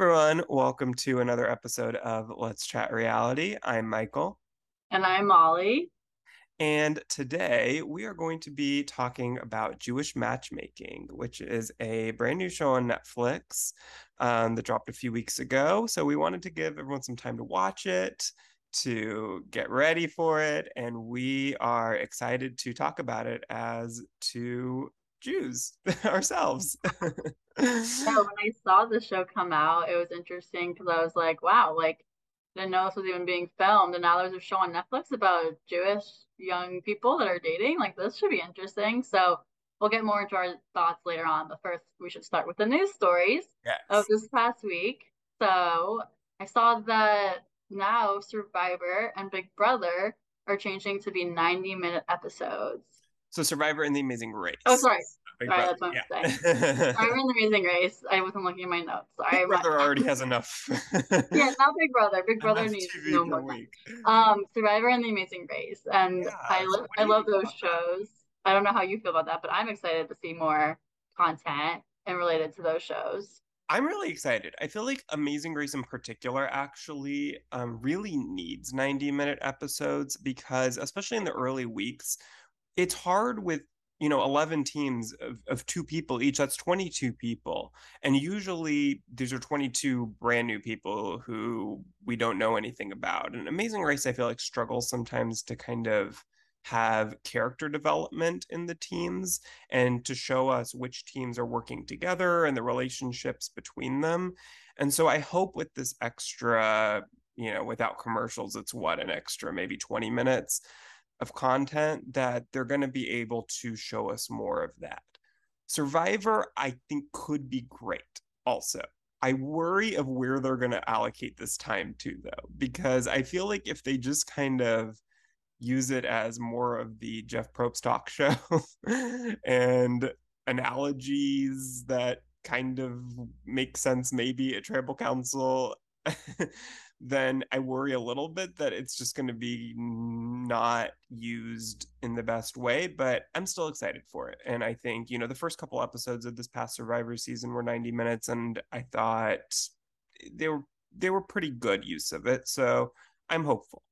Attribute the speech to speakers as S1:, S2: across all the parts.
S1: everyone. Welcome to another episode of Let's Chat Reality. I'm Michael.
S2: And I'm Molly.
S1: And today we are going to be talking about Jewish Matchmaking, which is a brand new show on Netflix um, that dropped a few weeks ago. So we wanted to give everyone some time to watch it, to get ready for it. And we are excited to talk about it as two Jews ourselves.
S2: yeah, when I saw the show come out, it was interesting because I was like, wow, like I didn't know this was even being filmed, and now there's a show on Netflix about Jewish young people that are dating. Like this should be interesting. So we'll get more into our thoughts later on. But first, we should start with the news stories
S1: yes.
S2: of this past week. So I saw that now Survivor and Big Brother are changing to be 90 minute episodes.
S1: So Survivor and the Amazing Race.
S2: Oh, sorry. Big sorry, Brother. that's what yeah. I'm saying. Survivor in the Amazing Race. I wasn't looking at my notes. Sorry.
S1: Big Brother already has enough.
S2: yeah, not Big Brother. Big Brother needs no more. Um, Survivor and the Amazing Race, and yeah, I lo- I love those shows. That? I don't know how you feel about that, but I'm excited to see more content and related to those shows.
S1: I'm really excited. I feel like Amazing Race in particular actually um, really needs 90 minute episodes because, especially in the early weeks, it's hard with you know 11 teams of, of two people each that's 22 people. And usually these are 22 brand new people who we don't know anything about. And amazing race i feel like struggles sometimes to kind of have character development in the teams and to show us which teams are working together and the relationships between them. And so i hope with this extra you know without commercials it's what an extra maybe 20 minutes of content that they're going to be able to show us more of that. Survivor, I think, could be great also. I worry of where they're going to allocate this time to, though, because I feel like if they just kind of use it as more of the Jeff Probst talk show and analogies that kind of make sense maybe at tribal council then I worry a little bit that it's just going to be not used in the best way. But I'm still excited for it. And I think, you know, the first couple episodes of this past Survivor season were 90 minutes, and I thought they were they were pretty good use of it. So I'm hopeful.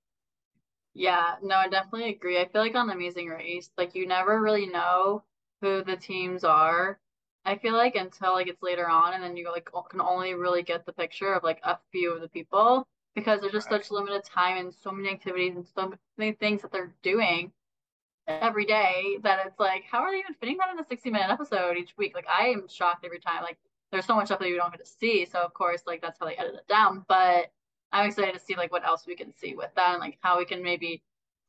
S2: Yeah, no, I definitely agree. I feel like on Amazing Race, like you never really know who the teams are. I feel like until like it's later on, and then you like can only really get the picture of like a few of the people because there's just right. such limited time and so many activities and so many things that they're doing every day that it's like, how are they even fitting that in a 60 minute episode each week? Like, I am shocked every time. Like, there's so much stuff that you don't get to see. So, of course, like, that's how they edit it down. But I'm excited to see, like, what else we can see with that and, like, how we can maybe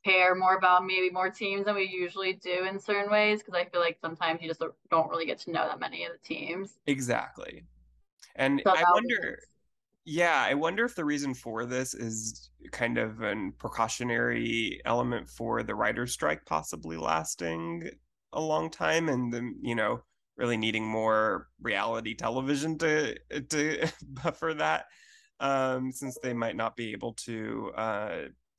S2: care more about maybe more teams than we usually do in certain ways. Cause I feel like sometimes you just don't really get to know that many of the teams.
S1: Exactly. And so I wonder yeah, I wonder if the reason for this is kind of an precautionary element for the writer's strike possibly lasting a long time and then, you know, really needing more reality television to to buffer that. Um, since they might not be able to uh,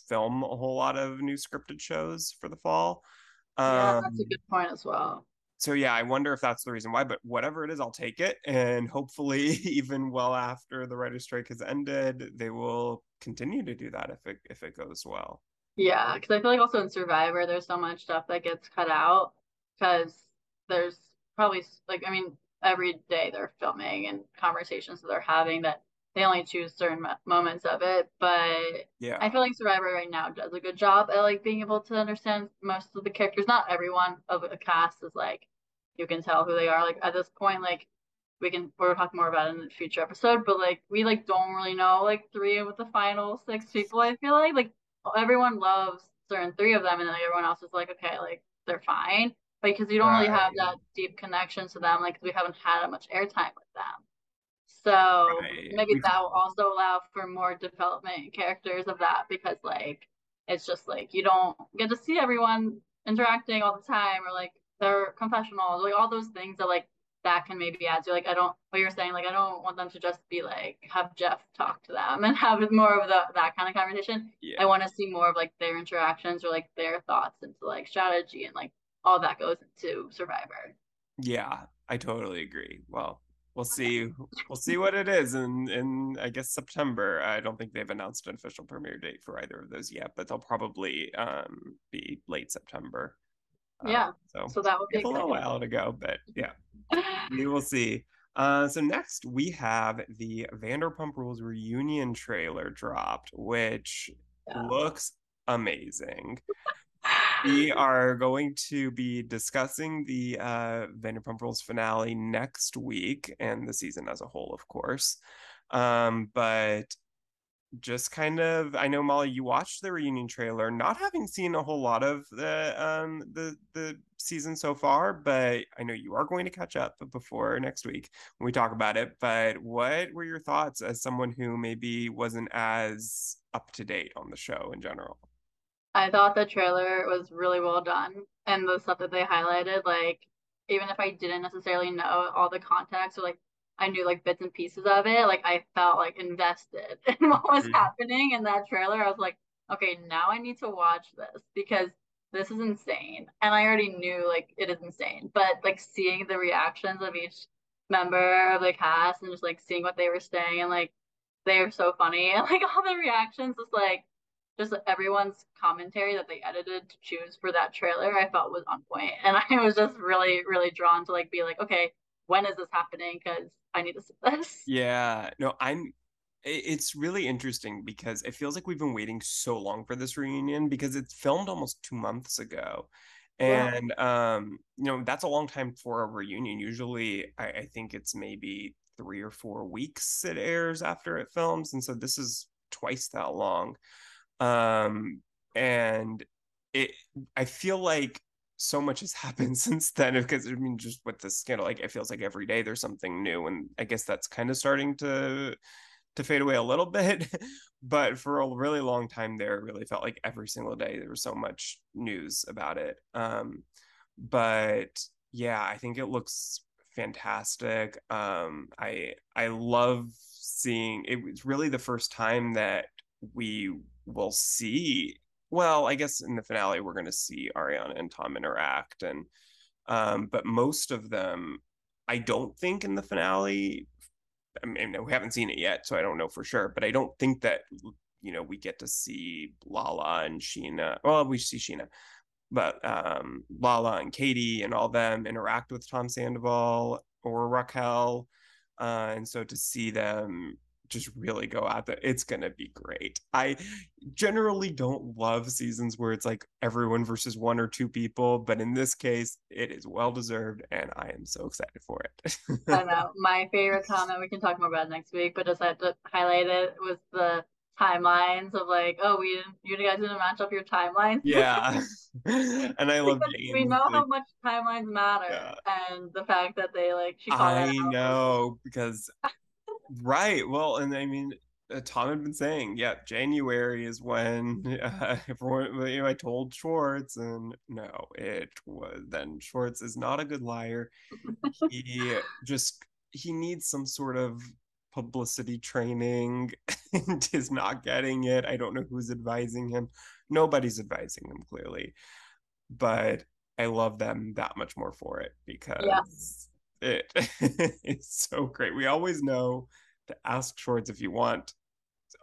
S1: film a whole lot of new scripted shows for the fall.
S2: Um, yeah, that's a um, good point as well
S1: so yeah, I wonder if that's the reason why, but whatever it is, I'll take it. And hopefully, even well after the writer's strike has ended, they will continue to do that if it if it goes well.
S2: Yeah, because I feel like also in Survivor, there's so much stuff that gets cut out because there's probably like I mean every day they're filming and conversations that they're having that they only choose certain moments of it. But
S1: yeah,
S2: I feel like Survivor right now does a good job at like being able to understand most of the characters. Not everyone of a cast is like you can tell who they are. Like at this point, like we can we'll talk more about it in the future episode, but like we like don't really know like three of the final six people. I feel like like everyone loves certain three of them, and then like, everyone else is like okay, like they're fine, But because you don't right. really have that deep connection to them. Like we haven't had much airtime with them. So right. maybe that will also allow for more development characters of that because like it's just like you don't get to see everyone interacting all the time or like their confessionals, like all those things that like that can maybe add to like I don't what you're saying like I don't want them to just be like have Jeff talk to them and have more of the that kind of conversation.
S1: Yeah.
S2: I want to see more of like their interactions or like their thoughts into like strategy and like all that goes into Survivor.
S1: Yeah, I totally agree. Well, we'll see we'll see what it is in in I guess September. I don't think they've announced an official premiere date for either of those yet, but they'll probably um be late September.
S2: Yeah. Um, so, so that will be
S1: a little while to go, but yeah, we will see. Uh, so next we have the Vanderpump Rules reunion trailer dropped, which yeah. looks amazing. we are going to be discussing the uh, Vanderpump Rules finale next week and the season as a whole, of course. Um, but just kind of I know Molly you watched the reunion trailer not having seen a whole lot of the um the the season so far but I know you are going to catch up before next week when we talk about it but what were your thoughts as someone who maybe wasn't as up to date on the show in general?
S2: I thought the trailer was really well done and the stuff that they highlighted, like even if I didn't necessarily know all the context or like I knew like bits and pieces of it, like I felt like invested in what was mm-hmm. happening in that trailer. I was like, okay, now I need to watch this because this is insane. And I already knew like it is insane. But like seeing the reactions of each member of the cast and just like seeing what they were saying and like they are so funny and like all the reactions was like just everyone's commentary that they edited to choose for that trailer I felt was on. And I was just really, really drawn to like be like, okay, when is this happening? Because I need to see this.
S1: Yeah. No, I'm it's really interesting because it feels like we've been waiting so long for this reunion because it's filmed almost two months ago and yeah. um you know that's a long time for a reunion usually I, I, think it's maybe three or four weeks it airs after it films and so this is twice that long um, and it, I feel like so much has happened since then because I mean, just with the scandal, like it feels like every day there's something new, and I guess that's kind of starting to to fade away a little bit. but for a really long time there, it really felt like every single day there was so much news about it. Um, but yeah, I think it looks fantastic. Um, I I love seeing it was really the first time that we we'll see. Well, I guess in the finale we're going to see Ariana and Tom interact, and um, but most of them, I don't think in the finale. I mean, we haven't seen it yet, so I don't know for sure. But I don't think that you know we get to see Lala and Scheana. Well, we see Scheana, but um, Lala and Katie and all them interact with Tom Sandoval or Raquel, uh, and so to see them just really go at it. It's going to be great. I generally don't love seasons where it's like everyone versus one or two people, but in this case, it is well deserved and I am so excited for it.
S2: I know. My favorite comment, we can talk more about next week, but just had to highlight it was the timelines of like, oh, we didn't, you guys didn't match up your timelines.
S1: Yeah. and I love
S2: We know like, how much timelines matter. Yeah. And the fact that they like, she
S1: I know because Right. Well, and I mean, uh, Tom had been saying, yeah, January is when uh, everyone, you know, I told Schwartz, and no, it was then Schwartz is not a good liar. he just he needs some sort of publicity training and is not getting it. I don't know who's advising him. Nobody's advising him clearly, but I love them that much more for it because. Yes it it's so great. We always know to ask Schwartz if you want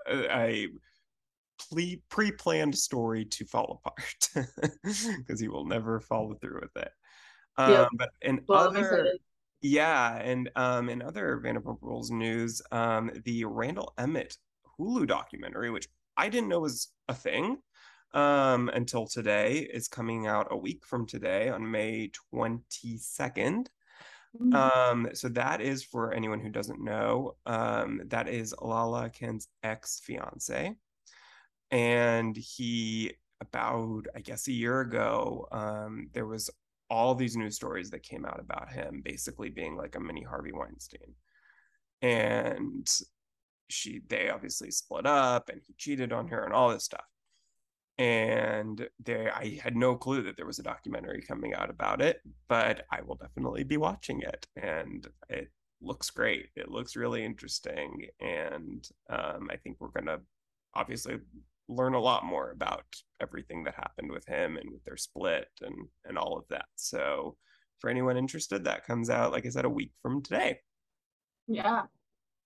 S1: a, a pre-planned story to fall apart because he will never follow through with it. Um, yep. But in well, other, yeah, and um, in other Vanderpump Rules news, um, the Randall Emmett Hulu documentary, which I didn't know was a thing um, until today, is coming out a week from today on May 22nd. Mm-hmm. Um, so that is for anyone who doesn't know, um, that is Lala Kent's ex fiance. And he, about, I guess, a year ago, um, there was all these news stories that came out about him basically being like a mini Harvey Weinstein. And she, they obviously split up and he cheated on her and all this stuff and there i had no clue that there was a documentary coming out about it but i will definitely be watching it and it looks great. It looks really interesting and um, i think we're going to obviously learn a lot more about everything that happened with him and with their split and and all of that. So for anyone interested that comes out like i said a week from today.
S2: Yeah.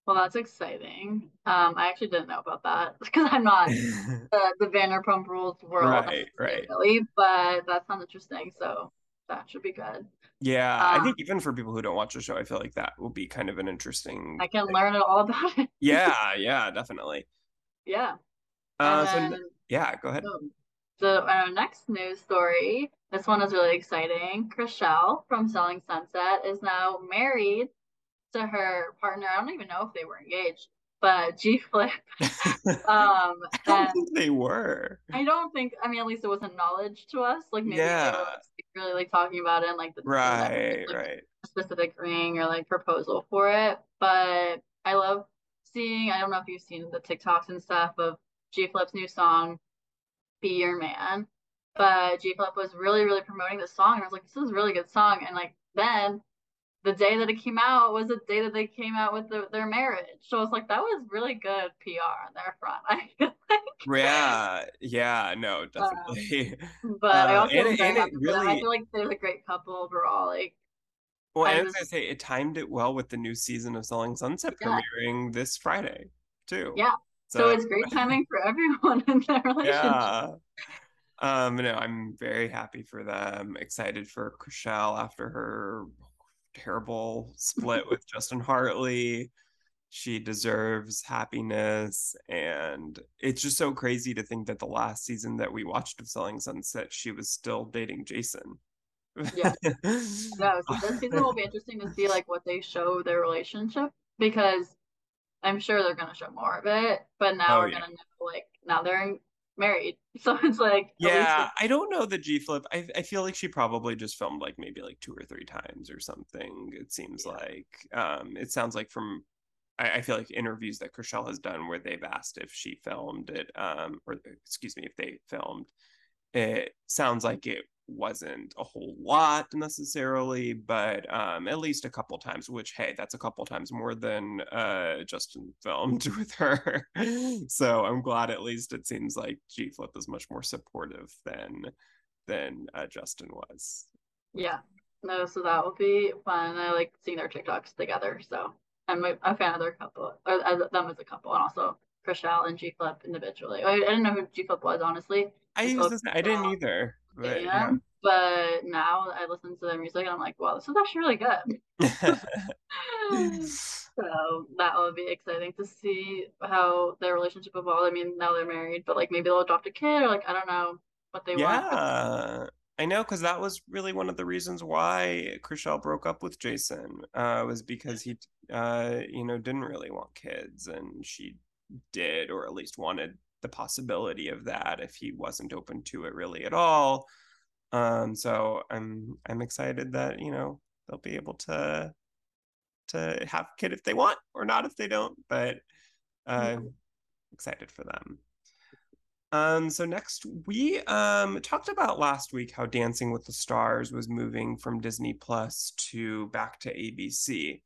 S2: Well, that's exciting. Um, I actually didn't know about that because I'm not the, the Vanderpump Rules world,
S1: right? Right.
S2: But that sounds interesting. So that should be good.
S1: Yeah, um, I think even for people who don't watch the show, I feel like that will be kind of an interesting.
S2: I can thing. learn it all about it.
S1: yeah, yeah, definitely.
S2: Yeah.
S1: Uh, so then, yeah, go ahead.
S2: So our next news story, this one is really exciting. Chrishell from Selling Sunset is now married to her partner. I don't even know if they were engaged, but G Flip.
S1: um, I don't think they were.
S2: I don't think. I mean, at least it wasn't knowledge to us. Like maybe yeah. they were like, really like talking about it, and, like the
S1: right, like, right,
S2: specific ring or like proposal for it. But I love seeing. I don't know if you've seen the TikToks and stuff of G Flip's new song, "Be Your Man." But G Flip was really, really promoting this song, and I was like, "This is a really good song." And like then the day that it came out was the day that they came out with the, their marriage. So it's like that was really good PR on their front. I feel like.
S1: Yeah, yeah, no, definitely.
S2: Um, but uh, I also and, and it really, I feel like they're a great couple overall. Like.
S1: Well, I was gonna say it timed it well with the new season of Selling Sunset yeah. premiering this Friday too.
S2: Yeah. So, so it's great timing for everyone in their relationship.
S1: Yeah. Um, no, I'm very happy for them. Excited for Chrishell after her terrible split with Justin Hartley. She deserves happiness. And it's just so crazy to think that the last season that we watched of Selling Sunset, she was still dating Jason.
S2: yeah. No, so this season will be interesting to see like what they show their relationship because I'm sure they're gonna show more of it. But now oh, we're yeah. gonna know like now they're married. So it's like
S1: Yeah, I don't know the G flip. I I feel like she probably just filmed like maybe like two or three times or something. It seems yeah. like. Um it sounds like from I, I feel like interviews that Chrishell has done where they've asked if she filmed it, um, or excuse me, if they filmed. It sounds like it wasn't a whole lot necessarily, but um, at least a couple times. Which hey, that's a couple times more than uh, Justin filmed with her. so I'm glad at least it seems like G Flip is much more supportive than than uh, Justin was.
S2: Yeah, no, so that will be fun. I like seeing their TikToks together, so I'm a, a fan of their couple, or as them as a couple, and also Chrishell and G Flip individually. I, I, didn't know who G Flip was honestly.
S1: I, I, I didn't either. But,
S2: yeah. but now I listen to their music and I'm like, wow, this is actually really good. so that will be exciting to see how their relationship evolves. I mean, now they're married, but like maybe they'll adopt a kid or like I don't know what they
S1: yeah. want. Yeah. I know because that was really one of the reasons why Chrishell broke up with Jason uh, was because he, uh, you know, didn't really want kids, and she did, or at least wanted the possibility of that if he wasn't open to it really at all. Um, so I'm I'm excited that you know they'll be able to to have a kid if they want or not if they don't, but uh, excited for them. Um, so next we um talked about last week how Dancing with the Stars was moving from Disney Plus to back to ABC.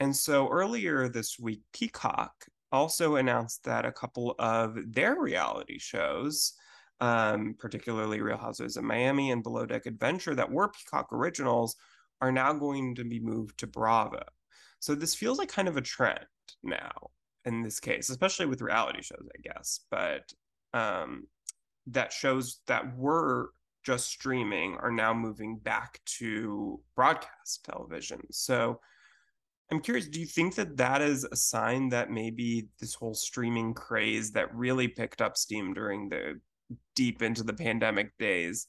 S1: And so earlier this week, Peacock also announced that a couple of their reality shows, um, particularly Real Housewives of Miami and Below Deck Adventure, that were Peacock originals, are now going to be moved to Bravo. So this feels like kind of a trend now in this case, especially with reality shows, I guess. But um, that shows that were just streaming are now moving back to broadcast television. So I'm curious, do you think that that is a sign that maybe this whole streaming craze that really picked up steam during the deep into the pandemic days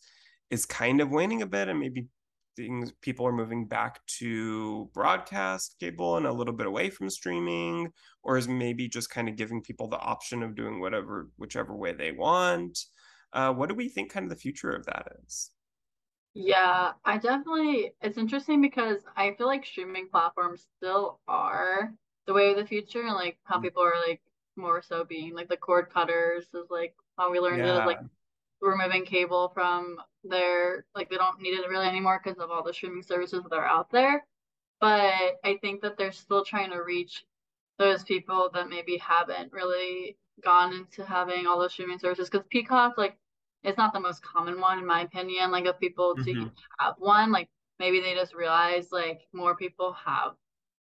S1: is kind of waning a bit and maybe things people are moving back to broadcast cable and a little bit away from streaming or is maybe just kind of giving people the option of doing whatever whichever way they want? Uh, what do we think kind of the future of that is
S2: yeah, I definitely, it's interesting because I feel like streaming platforms still are the way of the future and like how mm. people are like more so being like the cord cutters is like how we learned yeah. it, like removing cable from their, like they don't need it really anymore because of all the streaming services that are out there. But I think that they're still trying to reach those people that maybe haven't really gone into having all those streaming services because Peacock, like it's not the most common one in my opinion like of people to mm-hmm. have one like maybe they just realize like more people have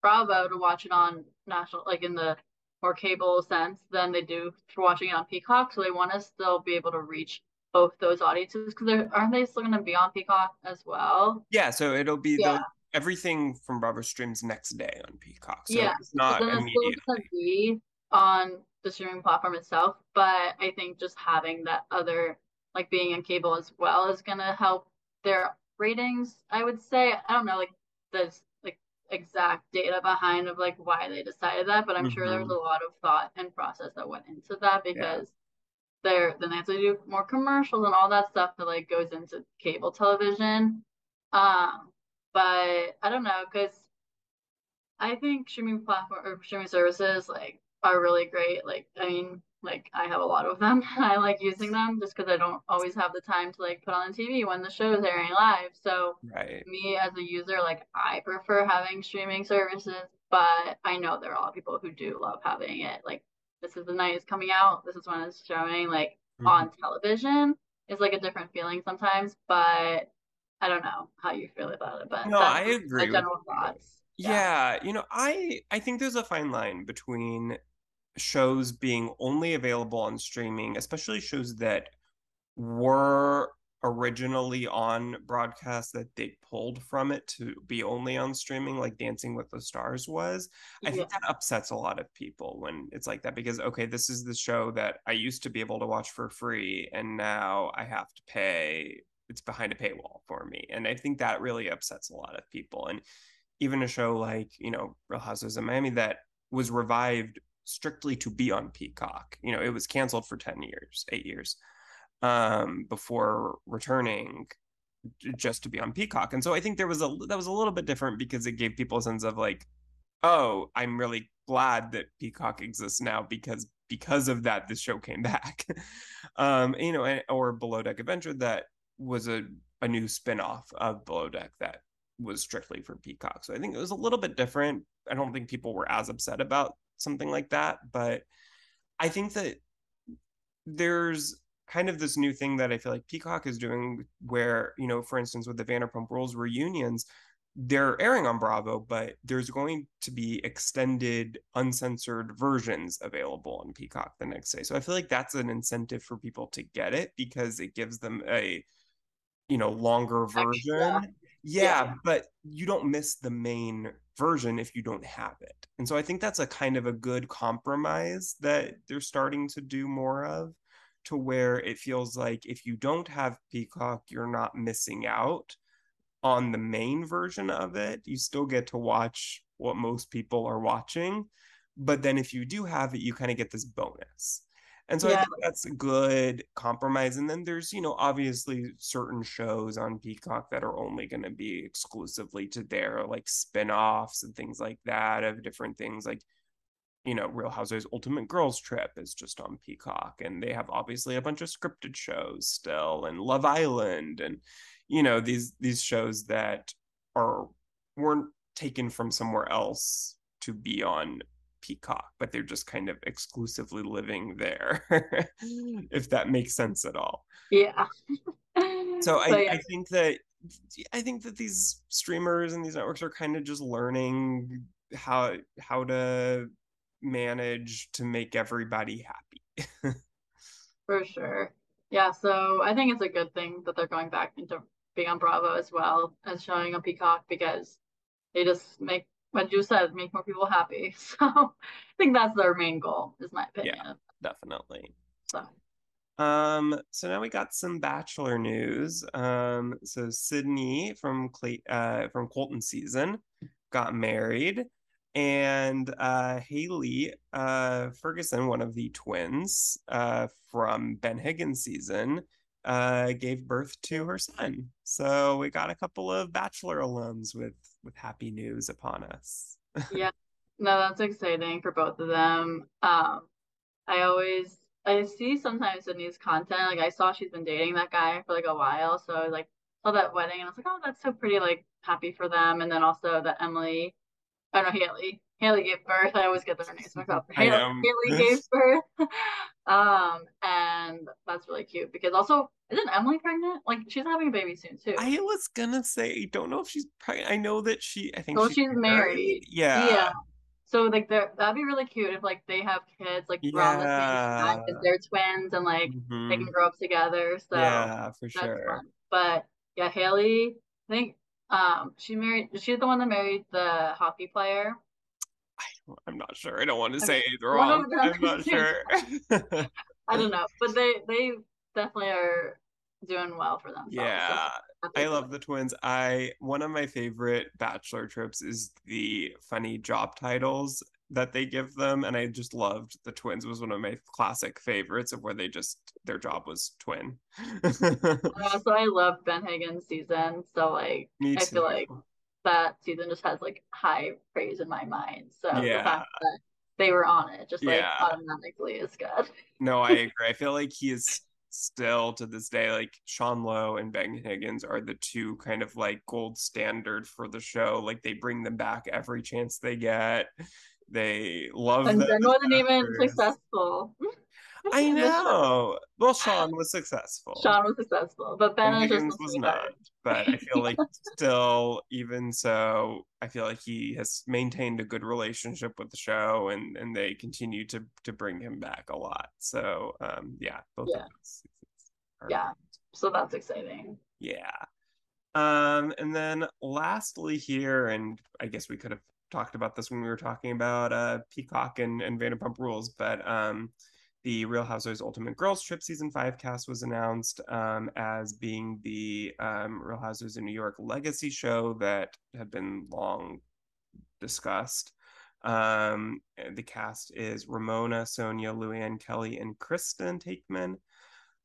S2: Bravo to watch it on national, like in the more cable sense than they do for watching it on Peacock. So they want to still be able to reach both those audiences because aren't they still going to be on Peacock as well?
S1: Yeah, so it'll be yeah. the, everything from Bravo streams next day on Peacock. So yeah, it's not so then immediately. It's still
S2: be on the streaming platform itself, but I think just having that other like being in cable as well is going to help their ratings. I would say I don't know like the like exact data behind of like why they decided that, but I'm mm-hmm. sure there was a lot of thought and process that went into that because. Yeah they're then they have to do more commercials and all that stuff that like goes into cable television. Um, but I don't know because I think streaming platform or streaming services like are really great. Like I mean, like I have a lot of them. I like using them just because I don't always have the time to like put on the TV when the show is airing live. So
S1: right.
S2: me as a user, like I prefer having streaming services, but I know there are a lot of people who do love having it. Like this is the night it's coming out. This is when it's showing. Like mm-hmm. on television is like a different feeling sometimes, but I don't know how you feel about it. But
S1: no, I agree.
S2: general thoughts.
S1: Yeah. yeah, you know, I I think there's a fine line between shows being only available on streaming, especially shows that were originally on broadcast that they pulled from it to be only on streaming like dancing with the stars was i think that upsets a lot of people when it's like that because okay this is the show that i used to be able to watch for free and now i have to pay it's behind a paywall for me. And i think that really upsets a lot of people. And even a show like you know real houses of miami that was revived strictly to be on peacock you know it was canceled for 10 years 8 years um, before returning just to be on Peacock. And so I think there was a that was a little bit different because it gave people a sense of like, oh, I'm really glad that Peacock exists now because because of that this show came back. um, you know, or Below Deck Adventure that was a a new spin-off of Below Deck that was strictly for Peacock. So I think it was a little bit different. I don't think people were as upset about something like that, but I think that there's kind of this new thing that I feel like Peacock is doing, where, you know, for instance, with the Vanderpump Rules reunions, they're airing on Bravo, but there's going to be extended, uncensored versions available on Peacock the next day. So I feel like that's an incentive for people to get it because it gives them a, you know, longer version. Yeah, yeah, but you don't miss the main version if you don't have it. And so I think that's a kind of a good compromise that they're starting to do more of to where it feels like if you don't have Peacock, you're not missing out on the main version of it. You still get to watch what most people are watching. But then if you do have it, you kind of get this bonus. And so yeah. I think that's a good compromise. And then there's, you know, obviously certain shows on Peacock that are only going to be exclusively to their like spin offs and things like that of different things. Like you know, Real Housewives Ultimate Girls Trip is just on Peacock, and they have obviously a bunch of scripted shows still, and Love Island, and you know these these shows that are weren't taken from somewhere else to be on Peacock, but they're just kind of exclusively living there, mm. if that makes sense at all.
S2: Yeah.
S1: so I, yeah. I think that I think that these streamers and these networks are kind of just learning how how to manage to make everybody happy.
S2: For sure. Yeah, so I think it's a good thing that they're going back into being on Bravo as well as showing on Peacock because they just make what you said, make more people happy. So I think that's their main goal, is my opinion.
S1: Yeah, definitely.
S2: So
S1: um, so now we got some Bachelor news. Um, so Sydney from Clay uh from Colton season got married and uh, Haley uh, Ferguson, one of the twins uh, from Ben Higgins season, uh, gave birth to her son. So we got a couple of Bachelor alums with with happy news upon us.
S2: yeah, no, that's exciting for both of them. Um, I always I see sometimes these content, like I saw she's been dating that guy for like a while, so I was like saw that wedding and I was like, oh, that's so pretty, like happy for them. And then also that Emily I don't know Haley. Haley gave birth. I always get their names mixed up. Haley, Haley gave birth. um, and that's really cute because also isn't Emily pregnant? Like she's having a baby soon too.
S1: I was gonna say, I don't know if she's pregnant. I know that she. I think.
S2: Well, she's, she's married. married.
S1: Yeah. Yeah.
S2: So like that'd be really cute if like they have kids like around the same time because they're twins and like mm-hmm. they can grow up together. So
S1: yeah, for sure. Fun.
S2: But yeah, Haley, I think um she married. She's the one that married the hockey player.
S1: I, am not sure. I don't want to say it wrong. I'm not sure.
S2: I don't know, but they they definitely are doing well for themselves.
S1: Yeah. So I love the twins. I one of my favorite bachelor trips is the funny job titles that they give them and I just loved the twins was one of my classic favorites of where they just their job was twin.
S2: yeah, so I love Ben Higgins season. So like I feel like that season just has like high praise in my mind. So yeah. the fact that they were on it just like automatically is good.
S1: no, I agree. I feel like he is still to this day like Sean Lowe and Ben Higgins are the two kind of like gold standard for the show. Like they bring them back every chance they get. They love
S2: and them. They're not even successful.
S1: I know. Well, Sean was successful.
S2: Sean was successful, but Ben Higgins
S1: was not. But I feel like still, even so, I feel like he has maintained a good relationship with the show, and and they continue to to bring him back a lot. So, um, yeah, both
S2: yeah. Yeah. So that's exciting.
S1: Yeah. Um, and then lastly here, and I guess we could have talked about this when we were talking about uh Peacock and, and Vanderpump Rules, but um the Real Housewives Ultimate Girls Trip season five cast was announced um, as being the um, Real Housewives of New York legacy show that had been long discussed. Um, the cast is Ramona, Sonja, Luann, Kelly, and Kristen Taekman.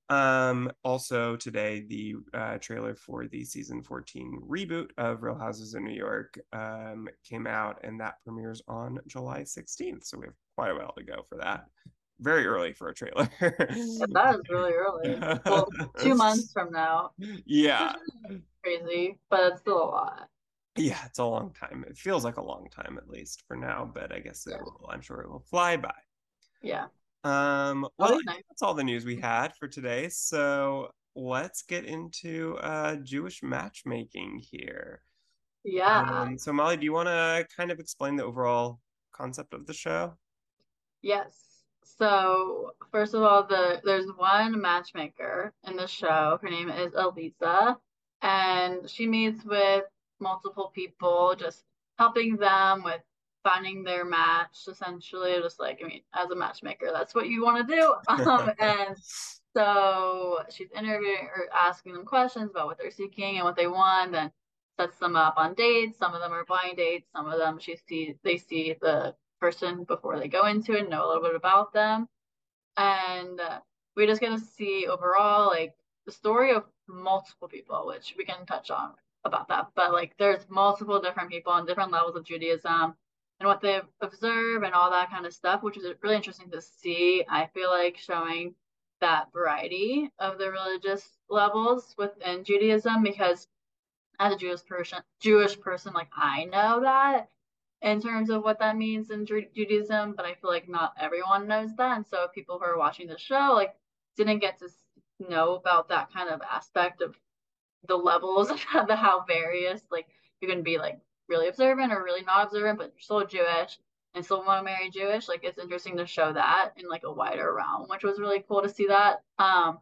S1: Um, also today, the uh, trailer for the season 14 reboot of Real Houses of New York um, came out, and that premieres on July 16th. So we have quite a while to go for that very early for a trailer.
S2: that is really early. Well, two months from now.
S1: Yeah.
S2: Crazy, but it's still a lot.
S1: Yeah, it's a long time. It feels like a long time at least for now, but I guess it will, I'm sure it will fly by.
S2: Yeah.
S1: Um well nice. that's all the news we had for today. So let's get into uh Jewish matchmaking here.
S2: Yeah.
S1: Um, so Molly, do you want to kind of explain the overall concept of the show?
S2: Yes. So first of all, the there's one matchmaker in the show. Her name is Aleeza, and she meets with multiple people, just helping them with finding their match. Essentially, just like I mean, as a matchmaker, that's what you want to do. Um, and so she's interviewing or asking them questions about what they're seeking and what they want, and sets them up on dates. Some of them are blind dates. Some of them she see they see the person before they go into it, know a little bit about them. And uh, we just get to see overall like the story of multiple people, which we can touch on about that. But like there's multiple different people on different levels of Judaism and what they observe and all that kind of stuff, which is really interesting to see. I feel like showing that variety of the religious levels within Judaism because as a Jewish person, Jewish person, like I know that in terms of what that means in Judaism, but I feel like not everyone knows that. And so people who are watching the show like didn't get to know about that kind of aspect of the levels of the how various like you can be like really observant or really not observant, but you're still Jewish and still want to marry Jewish. Like it's interesting to show that in like a wider realm, which was really cool to see that. Um,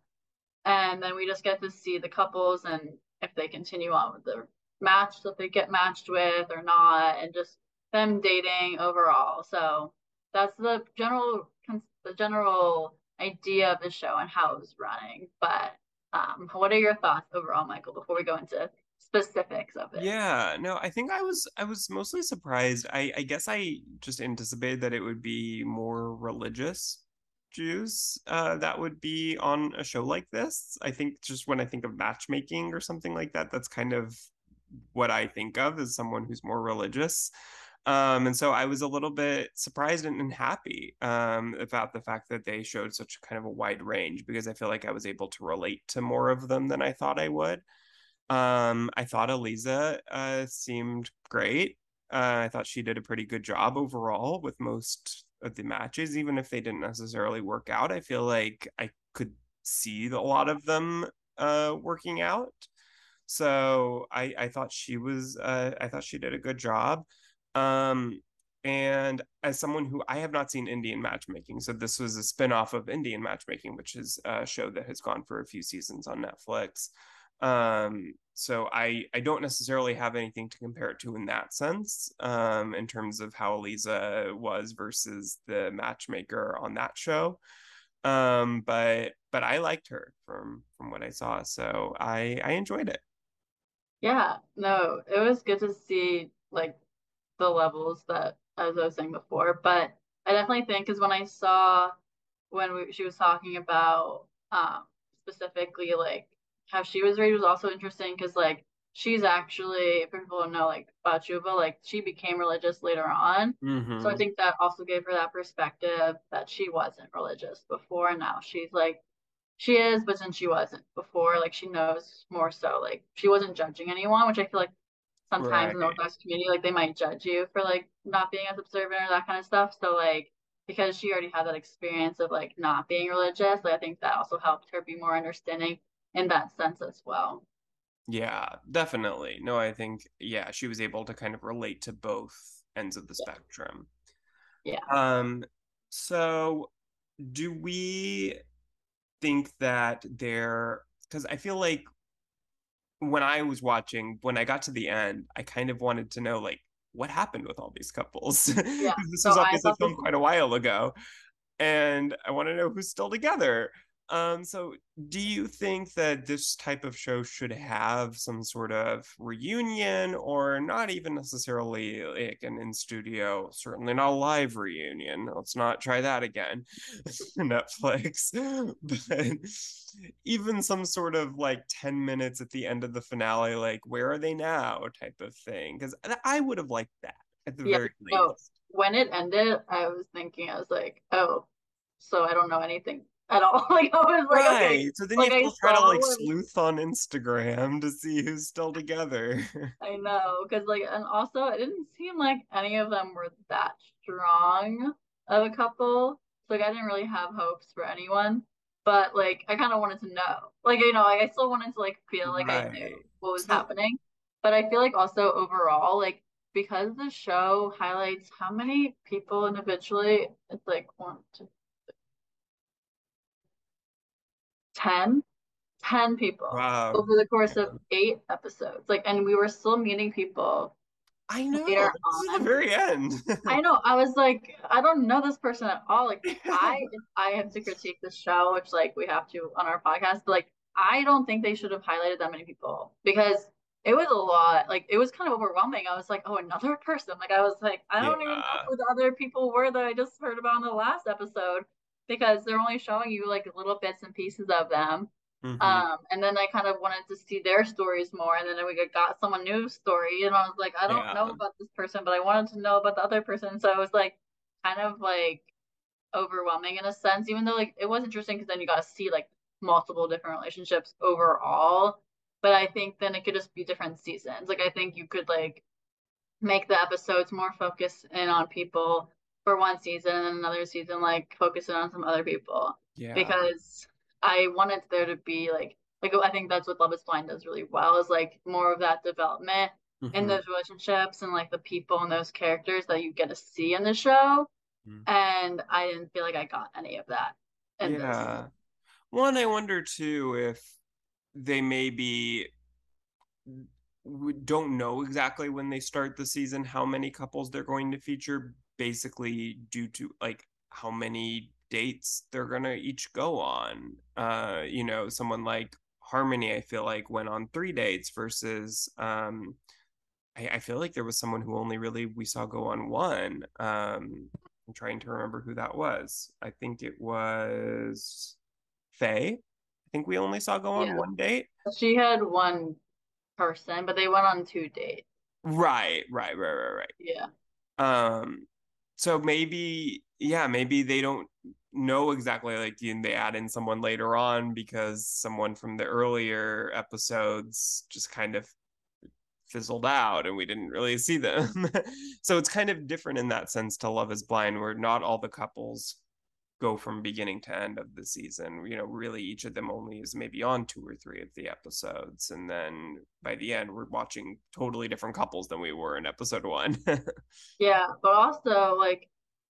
S2: and then we just get to see the couples and if they continue on with the match that they get matched with or not, and just them dating overall. So that's the general the general idea of the show and how it was running. But um, what are your thoughts overall, Michael? Before we go into specifics of it.
S1: Yeah, no, I think I was I was mostly surprised. I I guess I just anticipated that it would be more religious Jews uh, that would be on a show like this. I think just when I think of matchmaking or something like that, that's kind of what I think of as someone who's more religious. Um, and so I was a little bit surprised and, happy um, about the fact that they showed such kind of a wide range because I feel like I was able to relate to more of them than I thought I would. Um, I thought Aleeza uh, seemed great. Uh, I thought she did a pretty good job overall with most of the matches, even if they didn't necessarily work out. I feel like I could see a lot of them uh, working out. So I I thought she was uh, I thought she did a good job. Um, and as someone who I have not seen Indian matchmaking, so this was a spinoff of Indian matchmaking, which is a show that has gone for a few seasons on Netflix. Um, so I I don't necessarily have anything to compare it to in that sense, um, in terms of how Aleeza was versus the matchmaker on that show. Um, but but I liked her from from what I saw, so I I enjoyed it.
S2: Yeah, no, it was good to see like the levels that as I was saying before, but I definitely think is when I saw when we, she was talking about um specifically like how she was raised was also interesting because like she's actually for people who know like about Chuba, like she became religious later on.
S1: Mm-hmm.
S2: So I think that also gave her that perspective that she wasn't religious before and now she's like she is, but since she wasn't before, like she knows more so. Like she wasn't judging anyone, which I feel like sometimes right. in the Orthodox community, like they might judge you for like not being as observant or that kind of stuff. So like because she already had that experience of like not being religious, like I think that also helped her be more understanding in that sense as well.
S1: Yeah, definitely. No, I think yeah, she was able to kind of relate to both ends of the yeah. spectrum.
S2: Yeah.
S1: Um so do we think that there because I feel like when I was watching, when I got to the end, I kind of wanted to know like what happened with all these couples.
S2: Yeah.
S1: this
S2: so
S1: was obviously filmed quite a while ago. And I want to know who's still together. Um, so do you think that this type of show should have some sort of reunion or not even necessarily like an in studio, certainly not a live reunion. Let's not try that again. Netflix. but even some sort of like 10 minutes at the end of the finale, like where are they now type of thing. Because I would have liked that at the yeah, very least. So
S2: when it ended, I was thinking, I was like, oh, so I don't know anything at all. like I was like, right. Okay.
S1: So then
S2: like,
S1: you have to try to like sleuth on Instagram to see who's still together.
S2: I know, because like, and also it didn't seem like any of them were that strong of a couple. So like, I didn't really have hopes for anyone. But like, I kind of wanted to know, like, you know, like I still wanted to like feel like right. I knew what was so- happening. But I feel like also overall, like because the show highlights how many people individually, it's like one, two, 10 10 people
S1: wow.
S2: over the course of eight episodes. Like and we were still meeting people
S1: i know. later on. the very end.
S2: I know. I was like i don't know this person at all. Like i i have to critique the show which like we have to on our podcast but like i don't think they should have highlighted that many people because it was a lot. Like it was kind of overwhelming. I was like oh another person. Like i was like i don't yeah. even know who the other people were that i just heard about in the last episode because they're only showing you like little bits and pieces of them. Mm-hmm. Um, and then I kind of wanted to see their stories more, and then we got someone new story, and I was like, I don't yeah. know about this person, but I wanted to know about the other person, so it was like kind of like overwhelming in a sense, even though like it was interesting because then you got to see like multiple different relationships overall. But I think then it could just be different seasons. Like I think you could like make the episodes more focused in on people for one season and another season like focusing on some other people.
S1: Yeah.
S2: Because I wanted there to be like like I think that's what Love is Blind does really well is like more of that development mm-hmm. in those relationships and like the people and those characters that you get to see in the show. Mm-hmm. And I didn't feel like I got any of that.
S1: yeah. This. One, I wonder too if they maybe don't know exactly when they start the season how many couples they're going to feature basically due to like how many dates they're gonna each go on. Uh, you know, someone like Harmony, I feel like went on three dates versus um I, I feel like there was someone who only really we saw go on one. Um I'm trying to remember who that was. I think it was Faye. I think we only saw go on yeah. one date.
S2: She had one person, but they went on two dates.
S1: Right, right, right, right, right.
S2: Yeah.
S1: Um so maybe yeah maybe they don't know exactly like and they add in someone later on because someone from the earlier episodes just kind of fizzled out and we didn't really see them. so it's kind of different in that sense to Love is Blind, where not all the couples go from beginning to end of the season. You know, really each of them only is maybe on two or three of the episodes. And then by the end, we're watching totally different couples than we were in episode one.
S2: yeah, but also, like,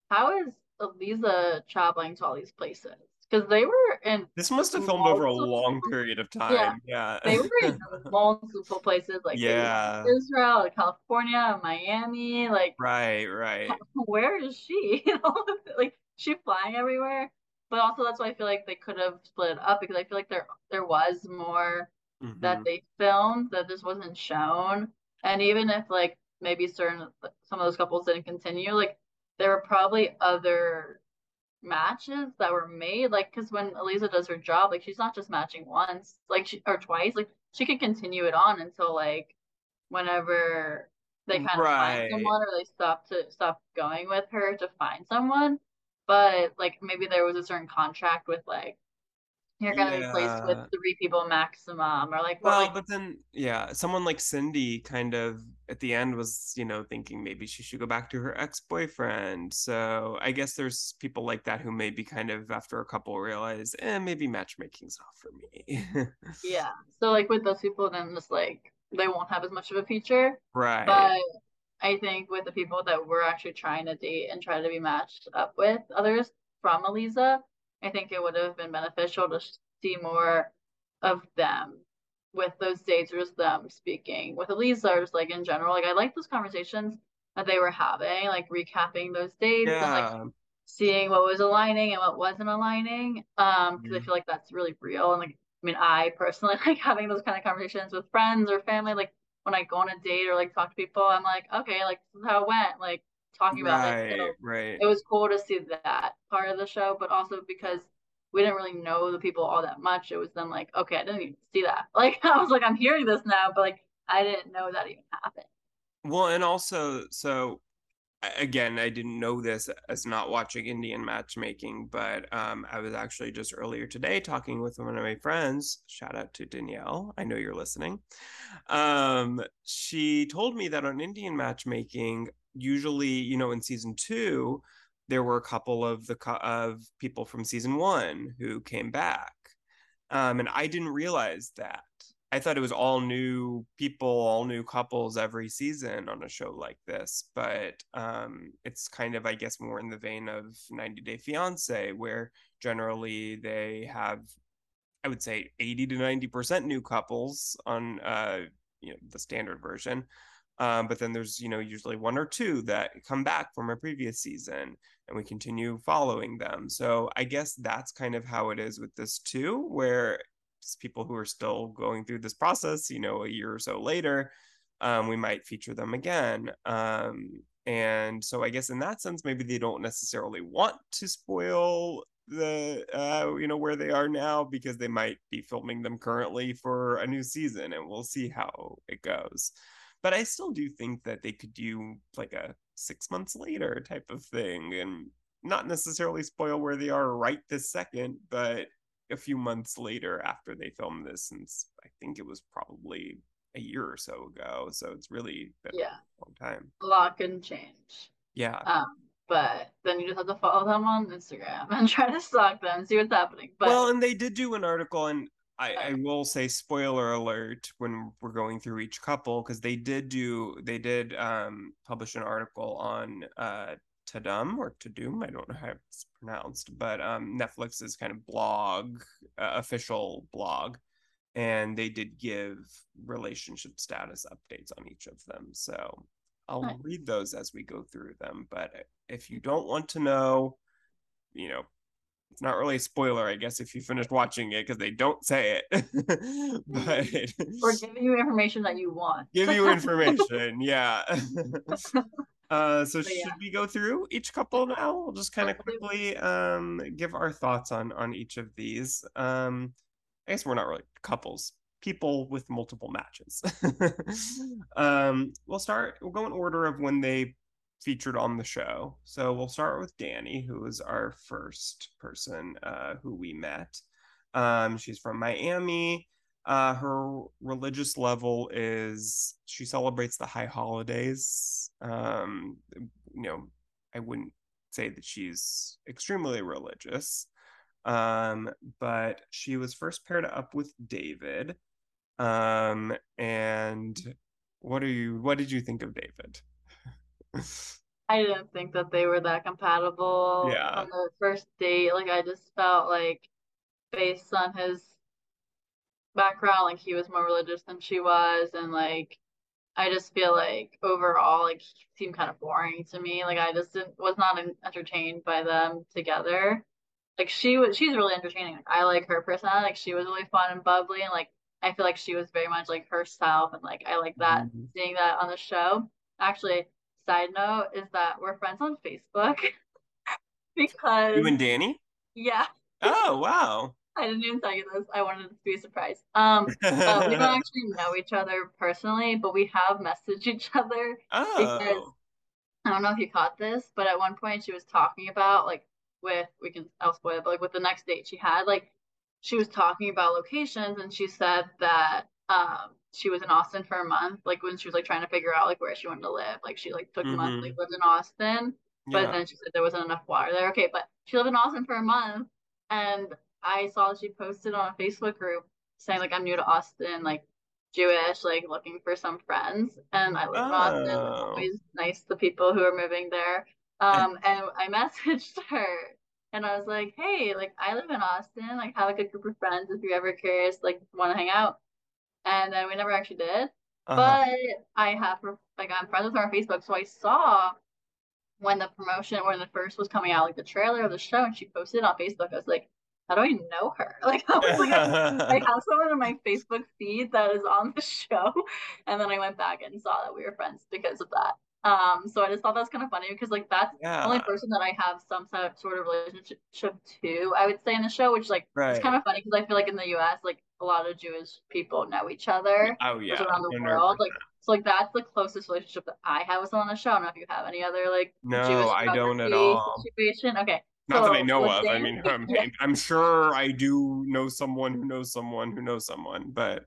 S2: how is Aleeza traveling to all these places? because they were in.
S1: This must have filmed over a long period of time. Yeah, yeah.
S2: they were in multiple places, like
S1: yeah,
S2: Israel, California, Miami, like
S1: right, right.
S2: Where is she? You know, like she flying everywhere. But also, that's why I feel like they could have split it up because I feel like there there was more mm-hmm. that they filmed that this wasn't shown, and even if like maybe certain some of those couples didn't continue, like there were probably other matches that were made like because when Aleeza does her job like she's not just matching once like she or twice like she can continue it on until like whenever they kind of find someone or they stop to stop going with her to find someone but like maybe there was a certain contract with like you're gonna yeah. be placed with three people maximum or like
S1: well
S2: like,
S1: but then yeah someone like cindy kind of at the end was you know thinking maybe she should go back to her ex-boyfriend so i guess there's people like that who maybe kind of after a couple realize eh maybe matchmaking's not for me
S2: yeah so like with those people then just like they won't have as much of a feature
S1: right
S2: but i think with the people that we're actually trying to date and try to be matched up with others from Aleeza I think it would have been beneficial to see more of them with those dates or just them speaking with Aleeza or just like in general. Like I like those conversations that they were having, like recapping those dates
S1: yeah.
S2: and like seeing what was aligning and what wasn't aligning. Um, because mm-hmm. I feel like that's really real. And like I mean, I personally like having those kind of conversations with friends or family. Like when I go on a date or like talk to people, I'm like, okay, like this is how it went. Like talking about
S1: right,
S2: it. So
S1: right.
S2: It was cool to see that part of the show, but also because we didn't really know the people all that much. It was then like, okay, I didn't even see that. Like I was like, I'm hearing this now, but like I didn't know that even happened.
S1: Well, and also, so again, I didn't know this as not watching Indian matchmaking, but um, I was actually just earlier today talking with one of my friends. Shout out to Danielle. I know you're listening. Um, she told me that on Indian matchmaking, usually, you know, in season two, there were a couple of the of people from season one who came back, um, and I didn't realize that. I thought it was all new people, all new couples every season on a show like this. But um, it's kind of, I guess, more in the vein of 90 Day Fiance, where generally they have, I would say, 80 to 90% new couples on uh, you know the standard version. Um, but then there's you know usually one or two that come back from a previous season and we continue following them so i guess that's kind of how it is with this too where people who are still going through this process you know a year or so later um, we might feature them again. Um, and so i guess in that sense maybe they don't necessarily want to spoil the uh, you know where they are now because they might be filming them currently for a new season and we'll see how it goes. But I still do think that they could do like a six months later type of thing and not necessarily spoil where they are right this second, but a few months later after they filmed this, since I think it was probably a year or so ago. So it's really been yeah. a long time.
S2: A lot can change.
S1: Yeah.
S2: Um, but then you just have to follow them on Instagram and try to stalk them, see what's happening. But
S1: well, and they did do an article, and I, I will say spoiler alert when we're going through each couple because they did do they did um, publish an article on uh, Tudum or Tudum I don't know how it's pronounced but um, Netflix's kind of blog uh, official blog and they did give relationship status updates on each of them so I'll nice. read those as we go through them but if you don't want to know you know it's not really a spoiler, I guess, if you finished watching it because they don't say it. but
S2: or giving you information that you want.
S1: give you information, yeah. uh, so yeah. should we go through each couple now? We'll just kind of quickly um, give our thoughts on on each of these. Um, I guess we're not really couples, people with multiple matches. um, we'll start. We'll go in order of when they featured on the show. So we'll start with Danny, who was our first person uh, who we met. Um, she's from Miami. Uh, her religious level is she celebrates the high holidays. Um, you know, I wouldn't say that she's extremely religious. Um, but she was first paired up with David. Um, and what are you what did you think of David?
S2: I didn't think that they were that compatible
S1: Yeah.
S2: on the first date. Like I just felt like based on his background, like he was more religious than she was, and like I just feel like overall, like he seemed kind of boring to me. Like I just didn't was not entertained by them together. Like she was, she's really entertaining. Like, I like her personality. Like she was really fun and bubbly, and like I feel like she was very much like herself, and like I like that
S1: Mhm.
S2: seeing that on the show. Actually, side note is that we're friends on Facebook because
S1: You and Danny?
S2: yeah,
S1: Oh, wow.
S2: I didn't even tell you this. I wanted to be a surprise. Um, uh, we don't actually know each other personally, but we have messaged each other.
S1: oh.
S2: I don't know if you caught this, but at one point she was talking about like with we can I'll spoil it, but like with the next date she had, like she was talking about locations and she said that um she was in Austin for a month, like when she was like trying to figure out like where she wanted to live. Like she like took a month, like lived in Austin, but
S1: Yeah.
S2: then she said there wasn't enough water there. Okay, but she lived in Austin for a month and I saw she posted on a Facebook group saying like I'm new to Austin, like Jewish, like looking for some friends. And I live in Austin. It's
S1: Oh.
S2: always nice to people who are moving there. Um, and I messaged her and I was like, hey, like I live in Austin, like have a good group of friends if you're ever curious, like want to hang out. And then we never actually did.
S1: Uh-huh.
S2: But I have like I'm friends with her on Facebook, so I saw when the promotion when the first was coming out, like the trailer of the show, and she posted it on Facebook. I was like, how do I know her? Like I was like, I have someone in my Facebook feed that is on the show, and then I went back and saw that we were friends because of that. Um, so I just thought that's kind of funny because like that's the only person that I have some sort of relationship to, I would say in the show, which like
S1: Right.
S2: it's kind of funny because I feel like in the U.S. like a lot of Jewish people know each other
S1: Oh, yeah.
S2: around the
S1: 100%.
S2: world. Like so like that's the closest relationship that I have with someone on the show. I don't know if you have any other like
S1: No,
S2: Jewish
S1: I don't at all.
S2: situation. Okay.
S1: Not that I know of. I mean, I'm,
S2: yeah.
S1: I'm sure I do know someone who knows someone who knows someone, but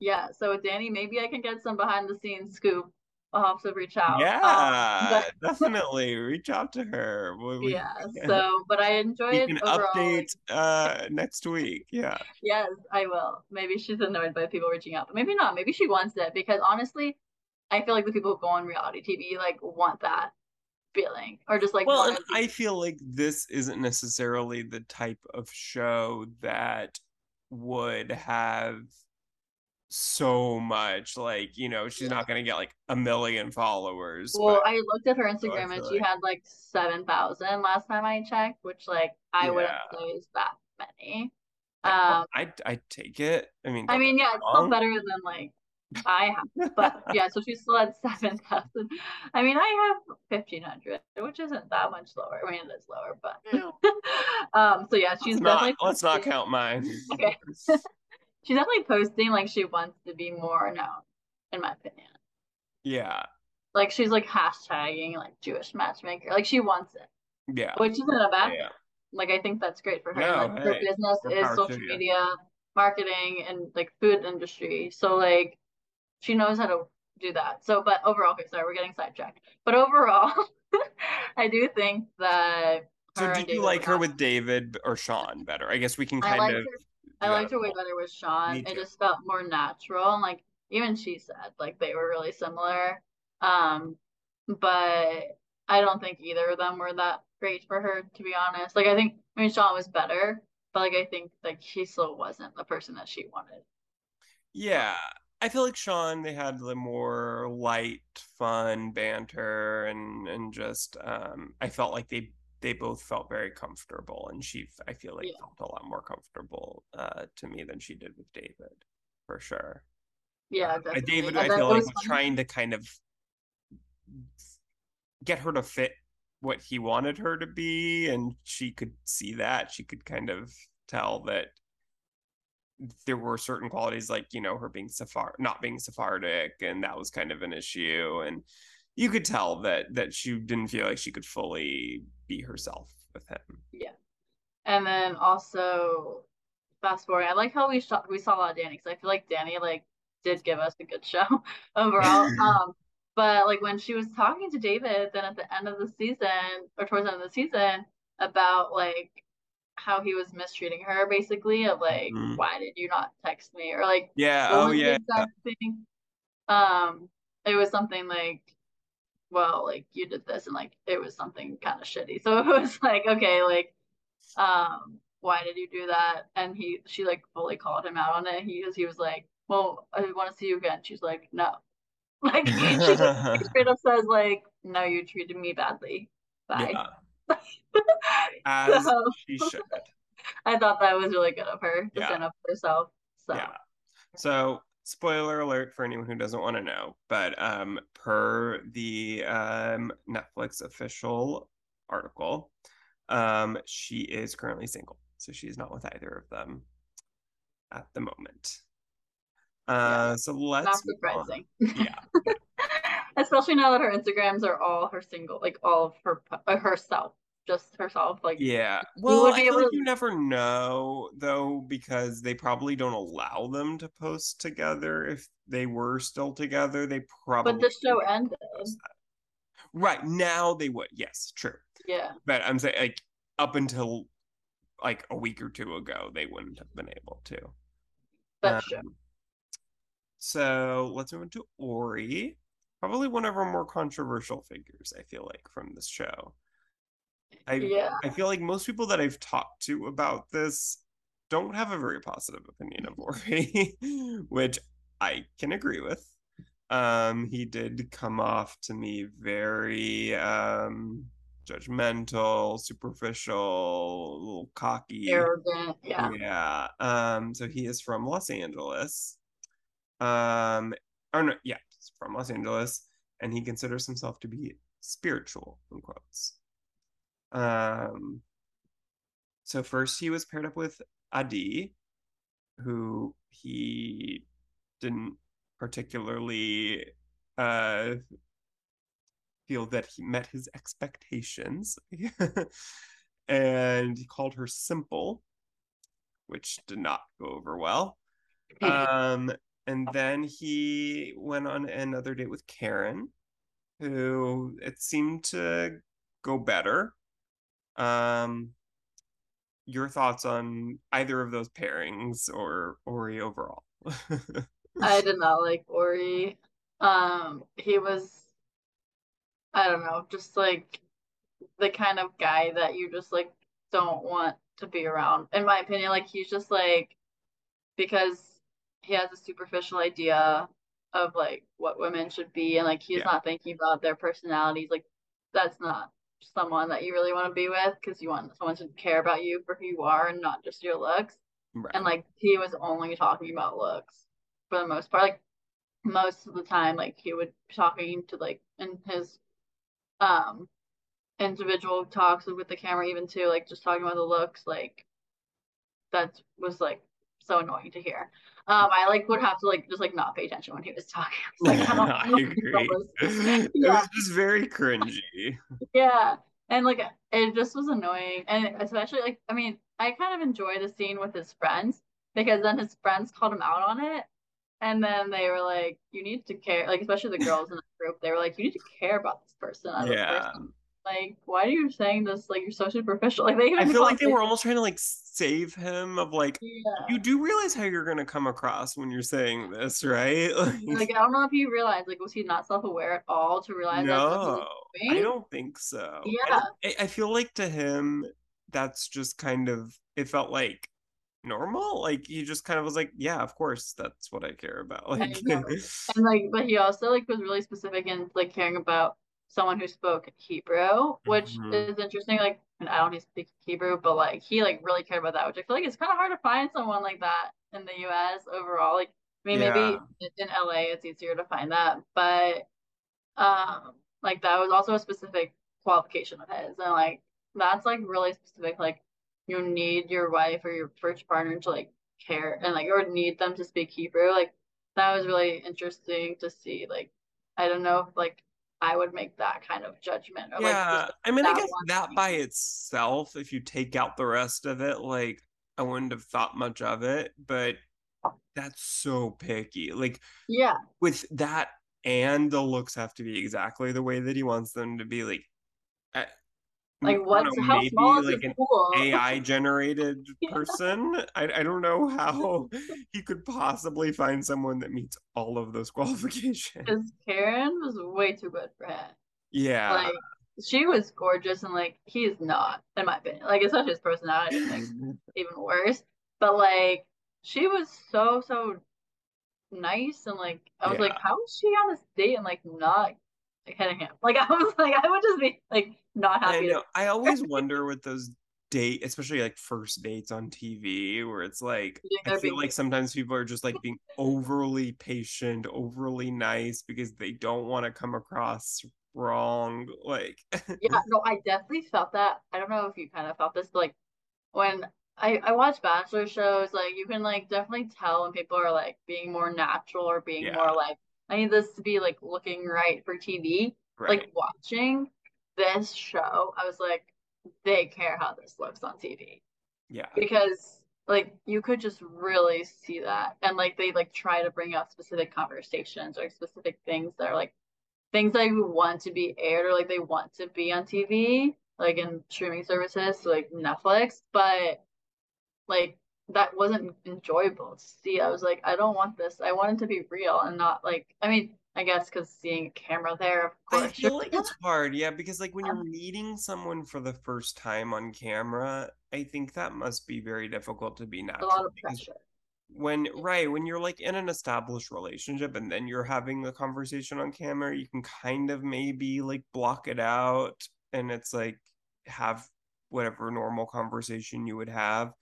S2: Yeah, so with Danny, maybe I can get some behind the scenes scoop. I'll have to reach out. Um,
S1: yeah,
S2: but-
S1: definitely reach out to her. We,
S2: yeah, so but I enjoyed
S1: we can
S2: overall.
S1: update uh next week. Yeah.
S2: yes, I will. Maybe she's annoyed by people reaching out, but maybe not. Maybe she wants it because honestly, I feel like the people who go on reality TV like want that feeling or just like
S1: Well, and I feel like this isn't necessarily the type of show that would have so much like you know she's
S2: Yeah.
S1: not going to get like a million followers
S2: Well,
S1: but
S2: I looked at her Instagram and she
S1: like-
S2: had like seven thousand last time I checked, which like I wouldn't
S1: Yeah.
S2: say is that many. Um,
S1: I I take it. I mean,
S2: I mean, yeah, it's still better than like I have, but yeah, so she still had seven thousand. I mean, I have fifteen hundred, which isn't that much lower. I mean, it is lower, but um, so yeah, she's
S1: let's not
S2: definitely
S1: let's not count mine.
S2: Okay. she's definitely posting like she wants to be more known, in my opinion.
S1: yeah,
S2: Like she's like hashtagging like Jewish matchmaker, like she wants it,
S1: yeah,
S2: which isn't a bad thing.
S1: yeah.
S2: Like I think that's great for her.
S1: No,
S2: like her business is social media marketing and like food industry. So like she knows how to do that. So but overall, okay, sorry, we're getting sidetracked. But overall, I do think that
S1: So do you like her with David or Sean better? I guess we can kind
S2: liked
S1: of.
S2: her I liked her way better with Sean. It just felt more natural. And like even she said, like they were really similar. Um, but I don't think either of them were that great for her, to be honest. Like I think I mean Sean was better, but like I think like he still wasn't the person that she wanted.
S1: Yeah, I feel like Sean they had the more light, fun banter and and just um I felt like they they both felt very comfortable and she I feel like
S2: Yeah.
S1: felt a lot more comfortable uh to me than she did with David for sure.
S2: Yeah, definitely.
S1: David
S2: And
S1: I feel like
S2: was
S1: trying to kind of get her to fit what he wanted her to be and she could see that she could kind of tell that there were certain qualities like you know her being Sephar not being Sephardic and that was kind of an issue and you could tell that that she didn't feel like she could fully be herself with him Yeah,
S2: And then also fast forward. I like how we shot we saw a lot of Danny because I feel like Danny like did give us a good show overall. um, but like when she was talking to David, then at the end of the season or towards the end of the season about like how he was mistreating her, basically of like,
S1: Mhm.
S2: why did you not text me or like
S1: Yeah. Oh yeah.
S2: Um, it was something like, well, like you did this and like it was something kind of shitty. So it was like, okay, like, um, why did you do that? And he, she like fully called him out on it. He was, he was like, well, I want to see you again. She's like, no. Like she like, straight up says like, no, you treated me badly. Bye.
S1: Yeah. As
S2: So
S1: she should.
S2: I thought that was really good of her to
S1: Yeah.
S2: stand up for herself. So
S1: Yeah. So, spoiler alert for anyone who doesn't want to know, but um, per the um, Netflix official article, um, she is currently single. So she's not with either of them at the moment. Uh, so let's
S2: not
S1: move on.
S2: surprising.
S1: Yeah.
S2: Especially now that her Instagrams are all her single, like all of her uh, herself, just herself. Like
S1: Yeah. Well, I feel like
S2: to-
S1: you never know though, because they probably don't allow them to post together. If they were still together, they probably
S2: but the show ended.
S1: Right now they would. Yes, true.
S2: Yeah.
S1: But I'm saying like up until like a week or two ago, they wouldn't have been able to.
S2: That's true.
S1: Um, So let's move into Ori. Probably one of our more controversial figures, I feel like, from this show. I
S2: Yeah.
S1: I feel like most people that I've talked to about this don't have a very positive opinion of Ori, which I can agree with. Um, he did come off to me very um judgmental, superficial, a little cocky.
S2: Arrogant. Yeah.
S1: Yeah. Um, so he is from Los Angeles. Um, or no, yeah, from Los Angeles, and he considers himself to be spiritual, in quotes. Um, so first he was paired up with Adi, who he didn't particularly uh feel that he met his expectations. and he called her simple, which did not go over well. Um, and then he went on another date with Karen, who it seemed to go better. Um, your thoughts on either of those pairings or Ori overall?
S2: I did not like Ori. Um, he was, I don't know, just like the kind of guy that you just like don't want to be around. In my opinion, like he's just like because he has a superficial idea of like what women should be and like he's
S1: Yeah.
S2: not thinking about their personalities. Like that's not someone that you really want to be with because you want someone to care about you for who you are and not just your looks
S1: right.
S2: and like he was only talking about looks for the most part like most of the time like he would be talking to like in his um individual talks with the camera even too like just talking about the looks like that was like so annoying to hear um i like would have to like just like not pay attention when he was talking It's like, I don't
S1: I agree. It
S2: Yeah.
S1: was just very cringy.
S2: Yeah. And like it just was annoying. And especially like I mean, I kind of enjoy the scene with his friends because then his friends called him out on it. And then they were like, You need to care like especially the girls in the group, they were like, You need to care about this person
S1: Yeah.
S2: person. Like, why are you saying this like you're so superficial? Like they
S1: I feel like they were almost trying to like save him of like
S2: Yeah.
S1: you do realize how you're gonna come across when you're saying this, right?
S2: Like I don't know if he realized like was he not self aware at all to realize that's what he
S1: no, I don't think so.
S2: Yeah.
S1: I, I feel like to him, that's just kind of it felt like normal. Like he just kind of was like, yeah, of course, that's what I care about. Like.
S2: And like, but he also like was really specific in like caring about someone who spoke Hebrew, which
S1: Mhm.
S2: is interesting. Like, and I don't speak Hebrew, but like he like really cared about that, which I feel like it's kind of hard to find someone like that in the U.S. overall. Like, I mean, maybe
S1: Yeah.
S2: in in LA it's easier to find that, but um, like that was also a specific qualification of his, and like that's like really specific. Like, you need your wife or your first partner to like care and like or need them to speak Hebrew. Like that was really interesting to see. Like I don't know if like I would make that kind of judgment or
S1: yeah,
S2: just
S1: I mean, I guess that
S2: thing.
S1: by itself, if you take out the rest of it, like I wouldn't have thought much of it, but that's so picky. Like,
S2: yeah,
S1: with that and the looks have to be exactly the way that he wants them to be. Like,
S2: like what's know, how small like an pool?
S1: AI generated person. I, I don't know how he could possibly find someone that meets all of those qualifications.
S2: Because Karen was way too good for him.
S1: Yeah.
S2: Like she was gorgeous and like he's not, in my opinion. Like especially his personality like even worse. But like she was so so nice and like I was yeah. like, how is she on this date and like not hitting him? Like I was like, I would just be like not happy.
S1: I know. I always wonder with those date, especially like first dates on TV, where it's like I feel being... like sometimes people are just like being overly patient, overly nice because they don't want to come across wrong. Like
S2: Yeah, no, I definitely felt that. I don't know if you kind of felt this, but like when I, I watch bachelor shows, like you can like definitely tell when people are like being more natural or being yeah. more like I need this to be like looking right for TV. Right. Like watching this show, I was like, they care how this looks on TV.
S1: Yeah.
S2: Because like you could just really see that. And like they like try to bring up specific conversations or specific things that are like things that you want to be aired or like they want to be on TV, like in streaming services, so like Netflix. But like that wasn't enjoyable to see. I was like, I don't want this. I want it to be real and not like. I mean, I guess because seeing a camera there, of course.
S1: I feel like it's hard, yeah, because like when you're meeting someone for the first time on camera, I think that must be very difficult to be natural.
S2: A lot of pressure.
S1: When right when you're like in an established relationship and then you're having a conversation on camera, you can kind of maybe like block it out, and it's like have whatever normal conversation you would have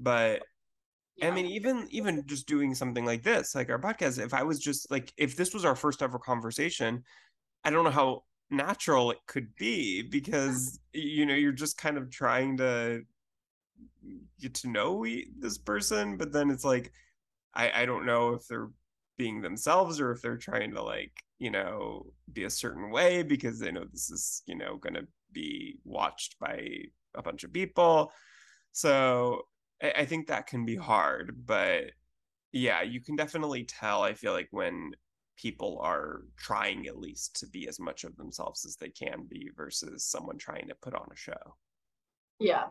S1: but yeah. I mean, even even just doing something like this, like our podcast, if I was just like, if this was our first ever conversation, I don't know how natural it could be because you know you're just kind of trying to get to know this person, but then it's like, I I don't know if they're being themselves or if they're trying to like you know be a certain way because they know this is you know going to be watched by a bunch of people so I, I think that can be hard, but yeah, you can definitely tell. I feel like when people are trying at least to be as much of themselves as they can be versus someone trying to put on a show.
S2: Yeah,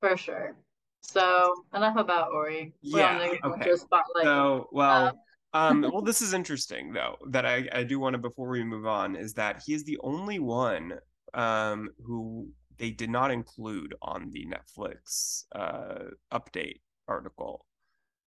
S2: for sure. So enough about Ori.
S1: Yeah. Okay. So well. Um, um, well, this is interesting though that I, I do want to before we move on is that he is the only one um, who they did not include on the Netflix uh, update article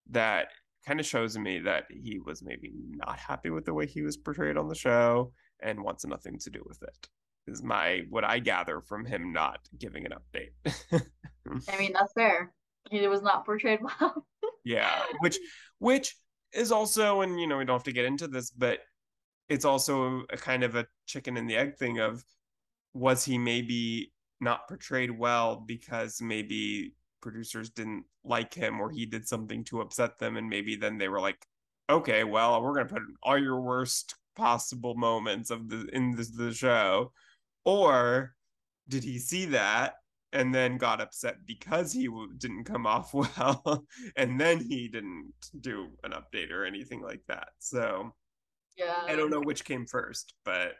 S1: that kind of shows me that he was maybe not happy with the way he was portrayed on the show and wants nothing to do with it is my what i gather from him not giving an update.
S2: I mean that's fair. He was not portrayed well.
S1: Yeah which which is also and you know we don't have to get into this but it's also a kind of a chicken and the egg thing of was he maybe not portrayed well because maybe producers didn't like him or he did something to upset them and maybe then they were like okay well we're going to put all your worst possible moments of the in the, the show. Or did he see that and then got upset because he w- didn't come off well and then he didn't do an update or anything like that? So
S2: yeah.
S1: i don't know which came first but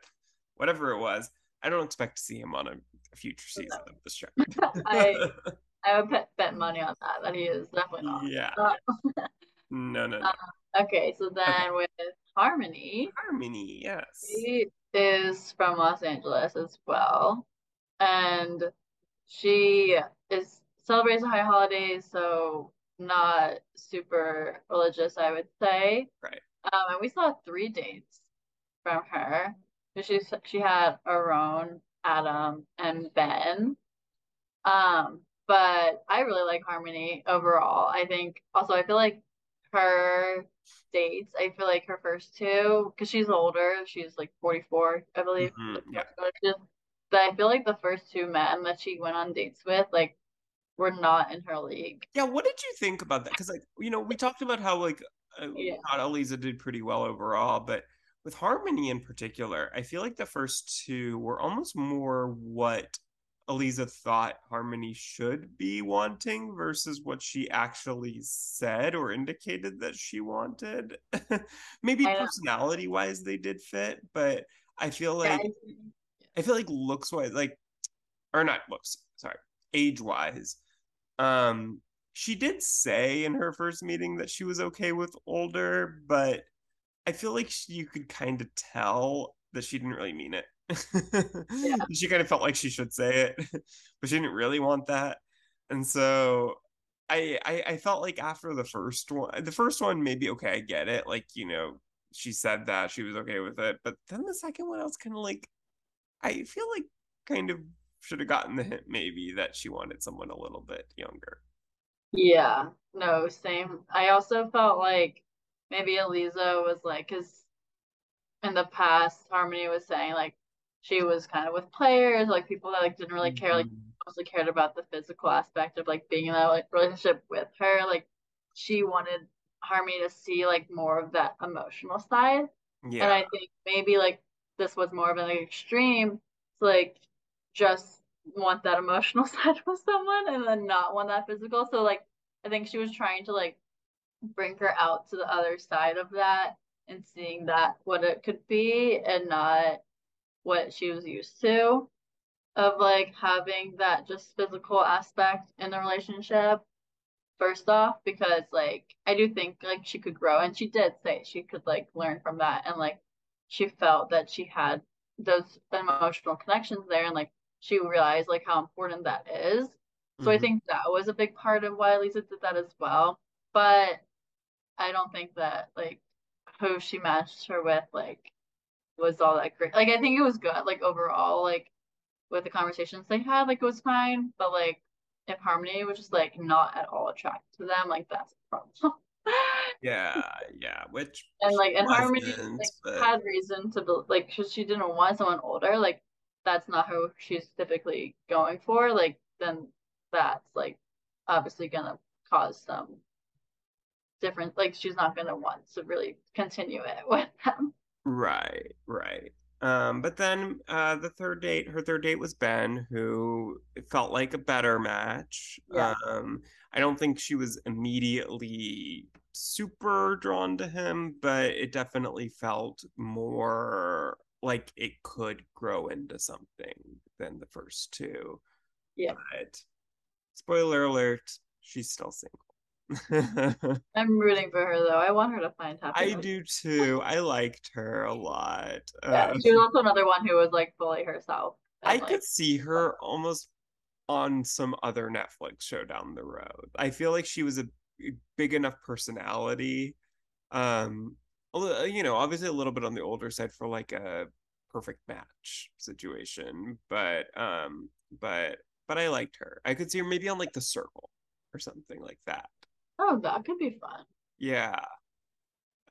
S1: whatever it was i don't expect to see him on a a future season of this show.
S2: I I would bet, bet money on that that he is definitely not.
S1: Yeah. no, no, no.
S2: Uh, okay, so then okay. with Harmony.
S1: Harmony, yes.
S2: She is from Los Angeles as well, and she is celebrates high holidays, so not super religious, I would say.
S1: Right.
S2: Um, and we saw three dates from her. She she had Aaron, Adam, and Ben. Um, but I really like Harmony overall. I think also I feel like her dates, I feel like her first two, because she's older, she's like 44, I believe.
S1: Mm-hmm, yeah.
S2: But I feel like the first two men that she went on dates with, like, were not in her league.
S1: Yeah, what did you think about that? Because like you know, we talked about how like uh, yeah. Aleeza did pretty well overall, but with Harmony in particular, I feel like the first two were almost more what Aleeza thought Harmony should be wanting versus what she actually said or indicated that she wanted. Maybe personality wise they did fit, but I feel like yeah. I feel like looks wise, like or not looks, sorry, age wise. Um, she did say in her first meeting that she was okay with older, but I feel like she, you could kind of tell that she didn't really mean it. yeah. She kind of felt like she should say it, but she didn't really want that. And so I, I I felt like after the first one, the first one maybe okay, I get it. Like you know, she said that she was okay with it, but then the second one, I was kind of like, I feel like kind of should have gotten the hint maybe that she wanted someone a little bit younger.
S2: Yeah, no, same. I also felt like maybe Aleeza was like, because in the past, Harmony was saying like she was kind of with players, like people that like didn't really care, like mm-hmm. mostly cared about the physical aspect of like being in a like relationship with her. Like she wanted Harmony to see like more of that emotional side. Yeah. And I think maybe like this was more of an extreme. So like just want that emotional side with someone and then not want that physical. So like I think she was trying to like bring her out to the other side of that and seeing that what it could be and not what she was used to of like having that just physical aspect in the relationship first off because like I do think like she could grow and she did say she could like learn from that and like she felt that she had those emotional connections there and like she realized like how important that is. So mm-hmm. I think that was a big part of why Aleeza did that as well. But I don't think that like who she matched her with like was all that great. Like I think it was good, like overall, like with the conversations they had, like it was fine. But like if Harmony was just like not at all attracted to them, like that's a problem.
S1: yeah, yeah. Which
S2: and like and Harmony like, but... had reason to be like she, she didn't want someone older. Like that's not who she's typically going for. Like then that's like obviously gonna cause some different. Like she's not gonna want to really continue it with them.
S1: Right, right. Um, but then uh, the third date, her third date was Ben, who felt like a better match. Yeah. Um, I don't think she was immediately super drawn to him, but it definitely felt more like it could grow into something than the first two.
S2: Yeah.
S1: But spoiler alert, she's still single.
S2: I'm rooting for her though. I want her to find happiness.
S1: I do too. I liked her a lot.
S2: Yeah, uh, she was also another one who was like fully herself.
S1: I like, could see her almost on some other Netflix show down the road. I feel like she was a big enough personality. Um, you know, obviously a little bit on the older side for like a perfect match situation, but um, but but I liked her. I could see her maybe on like the circle or something like that.
S2: Oh, that could be fun.
S1: Yeah.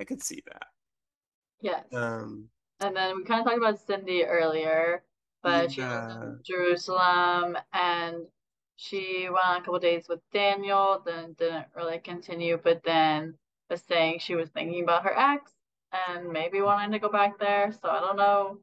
S1: I could see that.
S2: Yes.
S1: Um
S2: and then we kind of talked about Cindy earlier, but yeah. she was in Jerusalem and she went on a couple days with Daniel, then didn't really continue, but then was saying she was thinking about her ex and maybe wanting to go back there. So I don't know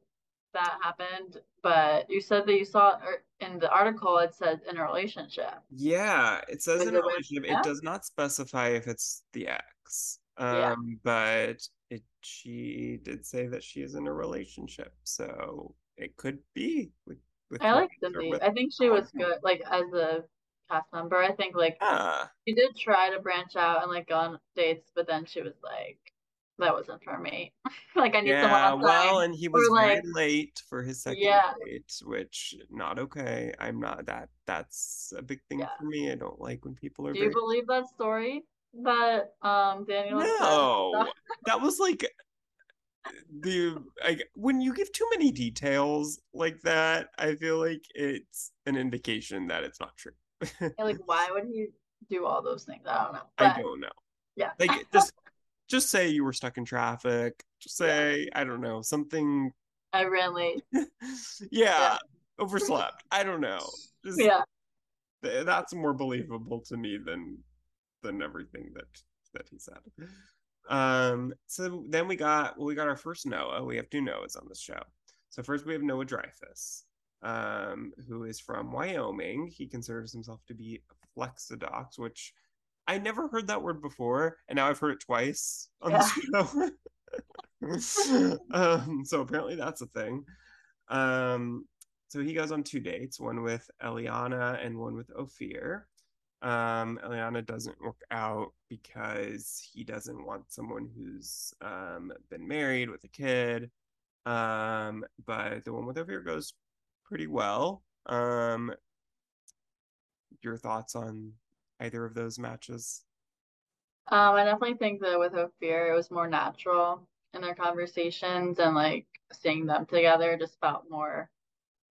S2: that happened, but you said that you saw in the article it said in a relationship.
S1: Yeah, it says in a relationship. It does not specify if it's the ex. Um, yeah. but it she did say that she is in a relationship, so it could be with. with
S2: I like Cindy. I think she was good, like as a cast member. I think like uh, she did try to branch out and like go on dates, but then she was like, that wasn't for me. like I need yeah, someone outside.
S1: Well, and he was like, late for his second yeah. date, which not okay. I'm not that. That's a big thing yeah. for me. I don't like when people are.
S2: Do you believe that story that um Daniel?
S1: No, that was like the like when you give too many details like that. I feel like it's an indication that it's not true.
S2: like, why would he do all those things? I don't know.
S1: But, I don't know.
S2: Yeah,
S1: like just just say you were stuck in traffic. Just say, yeah. I don't know, something.
S2: I ran late.
S1: yeah, yeah, overslept. I don't know.
S2: Just, yeah.
S1: That's more believable to me than than everything that that he said. Um, so then we got well, we got our first Noah. We have two Noahs on this show. So first we have Noah Dreyfus. um, who is from Wyoming. He considers himself to be a flexidox, which I never heard that word before, and now I've heard it twice on
S2: Yeah.
S1: the show. um, so apparently that's a thing. Um, so he goes on two dates, one with Eliana and one with Ophir. Um, Eliana doesn't work out because he doesn't want someone who's um, been married with a kid. Um, but the one with Ophir goes pretty well. Um, your thoughts on either of those matches?
S2: Um, I definitely think that with Ophir, it was more natural in their conversations and like seeing them together just felt more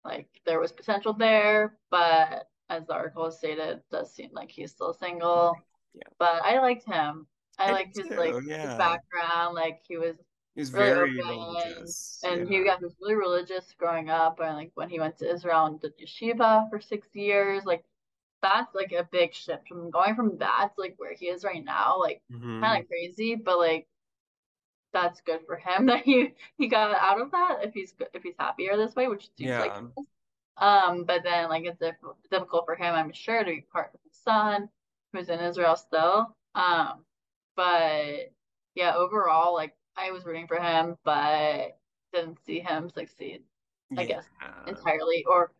S2: like there was potential there. But as the article stated, it does seem like he's still single.
S1: Yeah.
S2: But I liked him. I,
S1: I
S2: liked his
S1: too,
S2: like his background. Like he was
S1: He was
S2: really
S1: very religious.
S2: and
S1: yeah.
S2: he got was really religious growing up. And like when he went to Israel and did yeshiva for six years, like that's like a big shift from going from that to like where he is right now. Like
S1: Mhm.
S2: kind of crazy, but like that's good for him that he he got out of that if he's if he's happier this way, which seems like
S1: Yeah.
S2: is. Um, but then like it's diff difficult for him, I'm sure, to be part of his son who's in Israel still. Um, but yeah, overall, like I was rooting for him, but didn't see him succeed, I guess, entirely. Or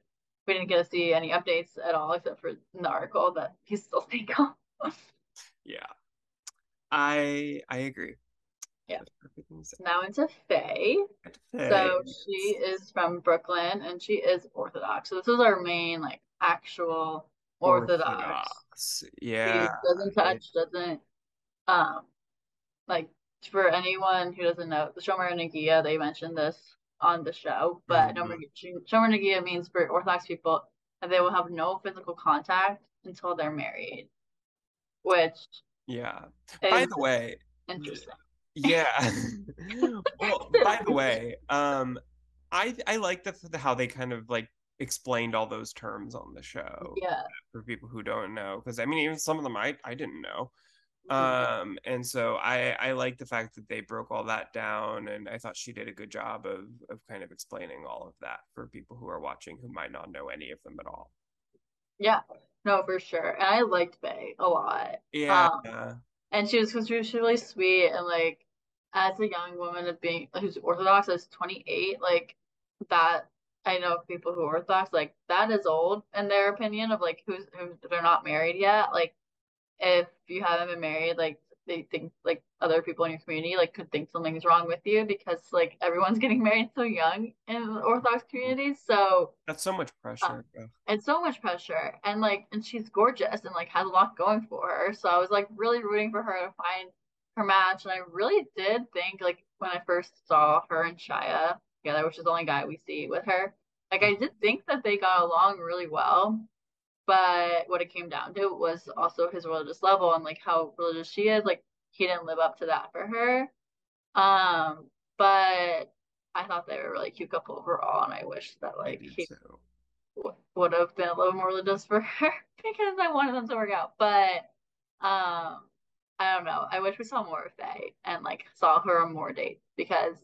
S2: we didn't get to see any updates at all, except for in the article that he's still staying single.
S1: Yeah. I I agree.
S2: Yeah.
S1: That's everything you said.
S2: Now into Faye. So she is from Brooklyn and she is Orthodox. So this is our main like actual Orthodox.
S1: Orthodox.
S2: She
S1: Yeah.
S2: doesn't touch, doesn't um like for anyone who doesn't know, the Shomer Negiah, they mentioned this on the show, but
S1: Mhm.
S2: Shomer Shomer Negiah means for Orthodox people that they will have no physical contact until they're married, which
S1: Yeah. By the way,
S2: interesting.
S1: yeah. well, by the way, um, I I like the, the how they kind of like explained all those terms on the show
S2: Yeah.
S1: for people who don't know, because I mean, even some of them I I didn't know.
S2: Mhm.
S1: Um, and so I I like the fact that they broke all that down, and I thought she did a good job of of kind of explaining all of that for people who are watching who might not know any of them at all.
S2: Yeah. No, for sure. And I liked Faye a lot.
S1: Yeah.
S2: Um, and she was because she was really sweet and like as a young woman of being who's Orthodox as 28, like that I know people who are Orthodox, like that is old in their opinion of like who's who they're not married yet. Like if you haven't been married, like they think like other people in your community like could think something's wrong with you because like everyone's getting married so young in the Orthodox communities. So
S1: That's so much pressure. Um, Ugh.
S2: it's so much pressure and like and she's gorgeous and like has a lot going for her so i was like really rooting for her to find her match and i really did think like when i first saw her and shia together which is the only guy we see with her like i did think that they got along really well but what it came down to was also his religious level and like how religious she is like he didn't live up to that for her um but i thought they were a really cute couple overall and i wish that like he
S1: too.
S2: w- would have been a little more religious for her because I wanted them to work out. But um, I don't know. I wish we saw more of Faye and like saw her on more dates because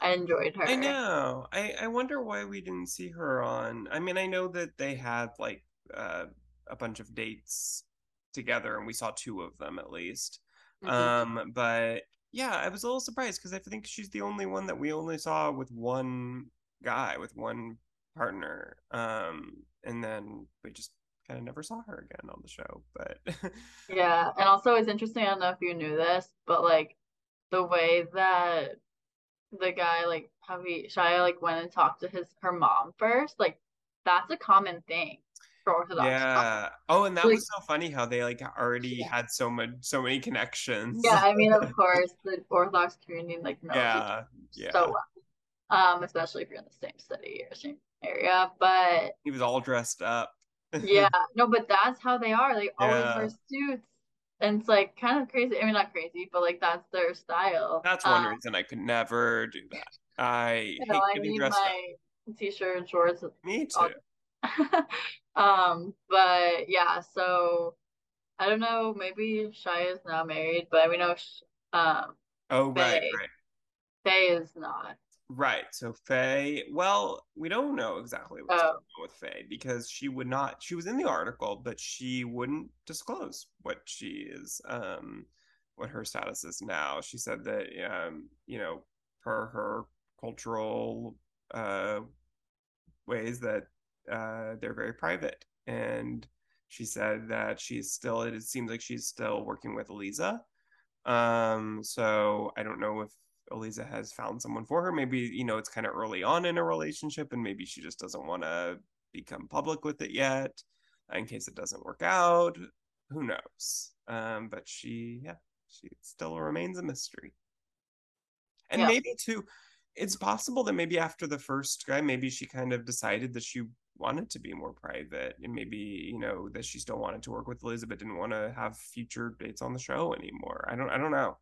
S2: I enjoyed her.
S1: I know. I I wonder why we didn't see her on. I mean, I know that they had like uh, a bunch of dates together, and we saw two of them at least.
S2: Mhm.
S1: Um, but yeah, I was a little surprised because I think she's the only one that we only saw with one guy, with one partner. Um, and then we just kind of never saw her again on the show. But
S2: Yeah, and also it's interesting. I don't know if you knew this, but like the way that the guy like how he Shia like went and talked to his her mom first, like that's a common thing Orthodox.
S1: yeah. Oh, and that
S2: Like-
S1: was so funny how they like already
S2: Yeah.
S1: had so much, so many connections.
S2: Yeah, I mean, of course, the Orthodox community like knows
S1: Yeah. Yeah.
S2: so well. Um, especially if you're in the same city or same area. But
S1: He was all dressed up.
S2: yeah, no, but that's how they are. They always
S1: Yeah.
S2: wear suits. And it's like kind of crazy. I mean, not crazy, but like that's their style.
S1: That's one
S2: Um,
S1: reason I could never do that. I
S2: you know,
S1: hate
S2: I
S1: getting
S2: need
S1: dressed up.
S2: my t-shirt and shorts.
S1: Me too.
S2: um, but yeah, so I don't know. Maybe Shia is now married, but we know um
S1: Oh, right,
S2: Faye.
S1: right,
S2: Faye is not.
S1: Right. So Faye, well, we don't know exactly what's
S2: Oh.
S1: going on with Faye because she would not she was in the article, but she wouldn't disclose what she is um what her status is now. She said that um, you know, per her cultural uh ways that uh they're very private. And she said that she's still it seems like she's still working with Aleeza. Um, so I don't know if Aleeza has found someone for her. Maybe, you know, it's kind of early on in a relationship and maybe she just doesn't want to become public with it yet in case it doesn't work out. Who knows? Um, but she, yeah, she still remains a mystery. And
S2: Yeah.
S1: maybe too, it's possible that maybe after the first guy, maybe she kind of decided that she wanted to be more private and maybe, you know, that she still wanted to work with Elizabeth, didn't want to have future dates on the show anymore. I don't I don't know.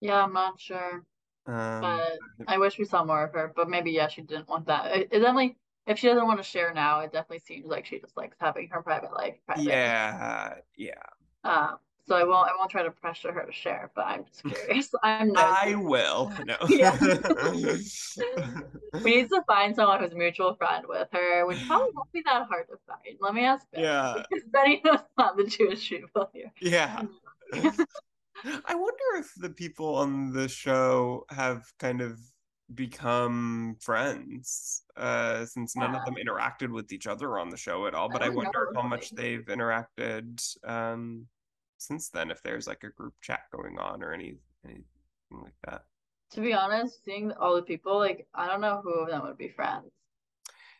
S2: Yeah, I'm not sure.
S1: Um,
S2: But I wish we saw more of her. But maybe yeah, she didn't want that. It, it definitely if she doesn't want to share now, it definitely seems like she just likes having her private life private.
S1: yeah, yeah.
S2: Um, so I won't I won't try to pressure her to share, but I'm just curious. I'm
S1: not
S2: I
S1: will. No.
S2: We need to find someone who's a mutual friend with her, which probably won't be that hard to find. Let me ask.
S1: Yeah.
S2: Because Benny knows not the Jewish people here.
S1: yeah. I wonder if the people on the show have kind of become friends uh since none of them interacted with each other on the show at all but
S2: I
S1: i wonder
S2: know,
S1: how much they've interacted um since then if there's like a group chat going on or any anything like that
S2: To be honest, seeing all the people, like I don't know who of them would be friends.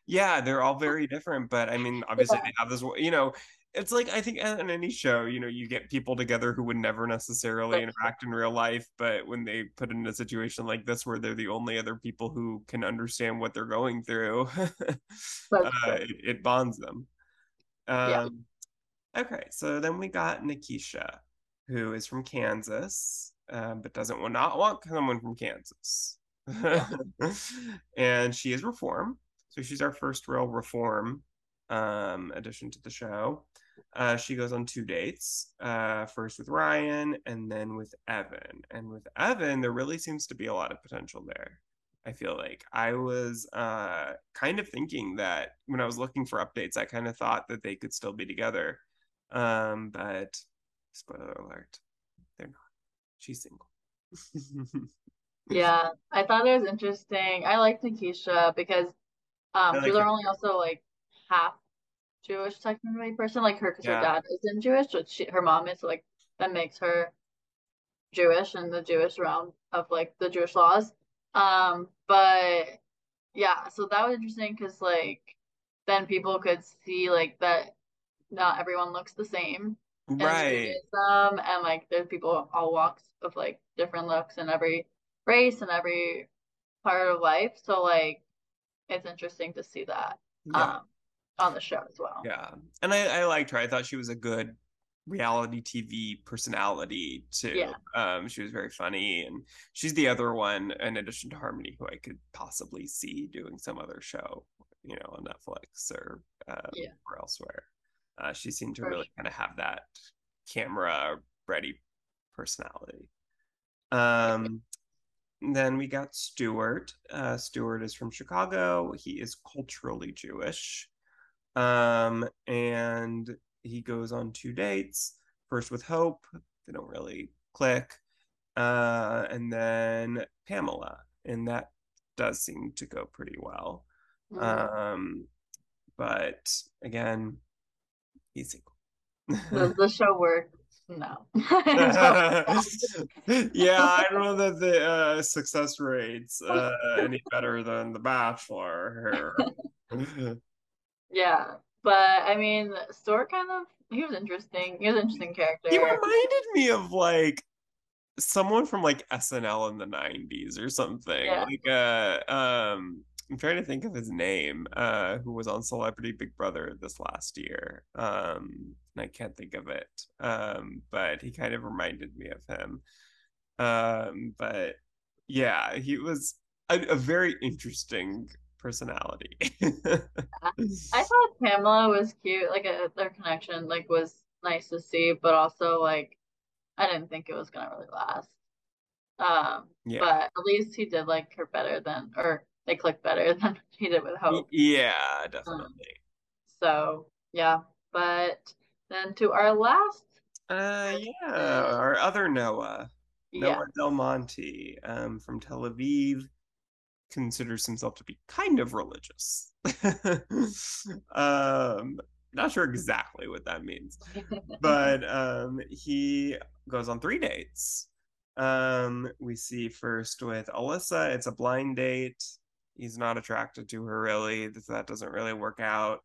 S1: Yeah, they're all very different, but I mean, obviously they have this, you know, it's like I think on any show, you know, you get people together who would never necessarily interact in real life, but when they put in a situation like this where they're the only other people who can understand what they're going through, uh, it, it bonds them.
S2: Yeah.
S1: Okay, so then we got Nikisha, who is from Kansas, um, but doesn't want not want someone from Kansas, and she is reform. So she's our first real reform um, addition to the show. Uh, she goes on two dates, uh, first with Ryan and then with Evan. And with Evan, there really seems to be a lot of potential there. I feel like I was uh, kind of thinking that when I was looking for updates, I kind of thought that they could still be together. Um, but spoiler alert, they're not. She's single.
S2: Yeah, I thought it was interesting. I like Nikisha because um
S1: I
S2: she's
S1: like her.
S2: only also like half Jewish technically person, like her because her dad isn't Jewish, but she her mom is, so like that makes her Jewish in the Jewish realm of like the Jewish laws. Um, but yeah, so that was interesting because like then people could see like that not everyone looks the same
S1: Right.
S2: Judaism, and like there's people all walks of like different looks in every race and every part of life. So like it's interesting to see that
S1: Yeah.
S2: um on the show as well.
S1: Yeah. And I, I liked her. I thought she was a good reality TV personality too.
S2: Yeah.
S1: Um, she was very funny, and she's the other one, in addition to Harmony, who I could possibly see doing some other show, you know, on Netflix or um,
S2: Yeah.
S1: or elsewhere. Uh, she seemed to really kind of have that camera ready personality. Um, then we got Stuart. Uh, Stuart is from Chicago. He is culturally Jewish. Um, and he goes on two dates. First with Hope, they don't really click. Uh, and then Pamela, and that does seem to go pretty well.
S2: Mhm.
S1: Um, but again, he's single.
S2: Does the show work? No.
S1: yeah, I don't know that the uh, success rates uh, any better than The Bachelor.
S2: Yeah, but I mean, Stuart kind of he was interesting. He was an interesting character.
S1: he reminded me of like someone from like SNL in the 90s or something.
S2: Yeah.
S1: Like uh um I'm trying to think of his name, uh, who was on Celebrity Big Brother this last year. Um, and I can't think of it. Um, but he kind of reminded me of him. Um, but yeah, he was a, a very interesting personality.
S2: I thought Pamela was cute. Like uh their connection, like was nice to see, but also like I didn't think it was gonna really last. Um,
S1: Yeah.
S2: but at least he did like her better than, or they clicked better than he did with Hope.
S1: Yeah,
S2: Um,
S1: definitely.
S2: so yeah, but then to our last,
S1: Uh, yeah, our other Noah,
S2: yeah,
S1: Noah Del Monte, um, from Tel Aviv, considers himself to be kind of religious. Um, not sure exactly what that means, but um, he goes on three dates. Um, we see first with Alyssa, it's a blind date. He's not attracted to her really. That doesn't really work out.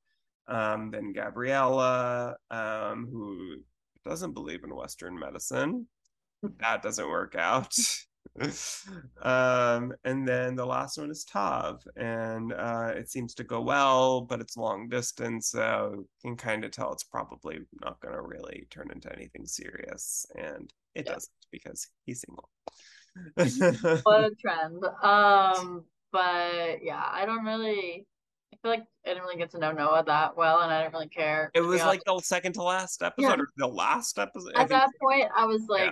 S1: Um, then Gabriella, um, who doesn't believe in Western medicine. That doesn't work out. um, and then the last one is Tav, and uh, it seems to go well, but it's long distance, so you can kind of tell it's probably not going to really turn into anything serious, and it
S2: Yeah.
S1: doesn't because he's single.
S2: what a trend. Um, but yeah, I don't really. I feel like I didn't really get to know Noah that well, and I didn't really care.
S1: it was like the second to last episode,
S2: Yeah.
S1: or the last episode.
S2: At that point, I was like,
S1: Yeah.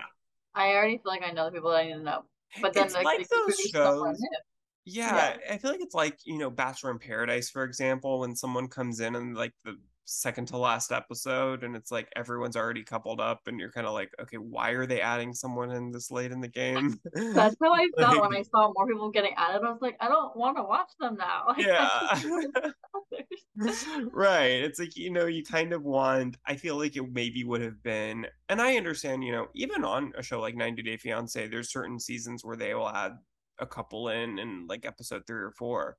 S2: I already feel like I know the people that I need to know. But then
S1: It's
S2: like,
S1: those shows-
S2: new.
S1: Yeah, I feel like it's like, you know, Bachelor in Paradise, for example, when someone comes in and like the second to last episode and it's like everyone's already coupled up and you're kind of like, okay, why are they adding someone in this late in the game?
S2: That's how I felt when I saw more people getting added. I was like, I don't want to watch them now. Like, I just want
S1: Yeah. Right. It's like, you know, you kind of want, I feel like it maybe would have been, and I understand, you know, even on a show like 90 Day Fiance, there's certain seasons where they will add a couple in in like episode three or four.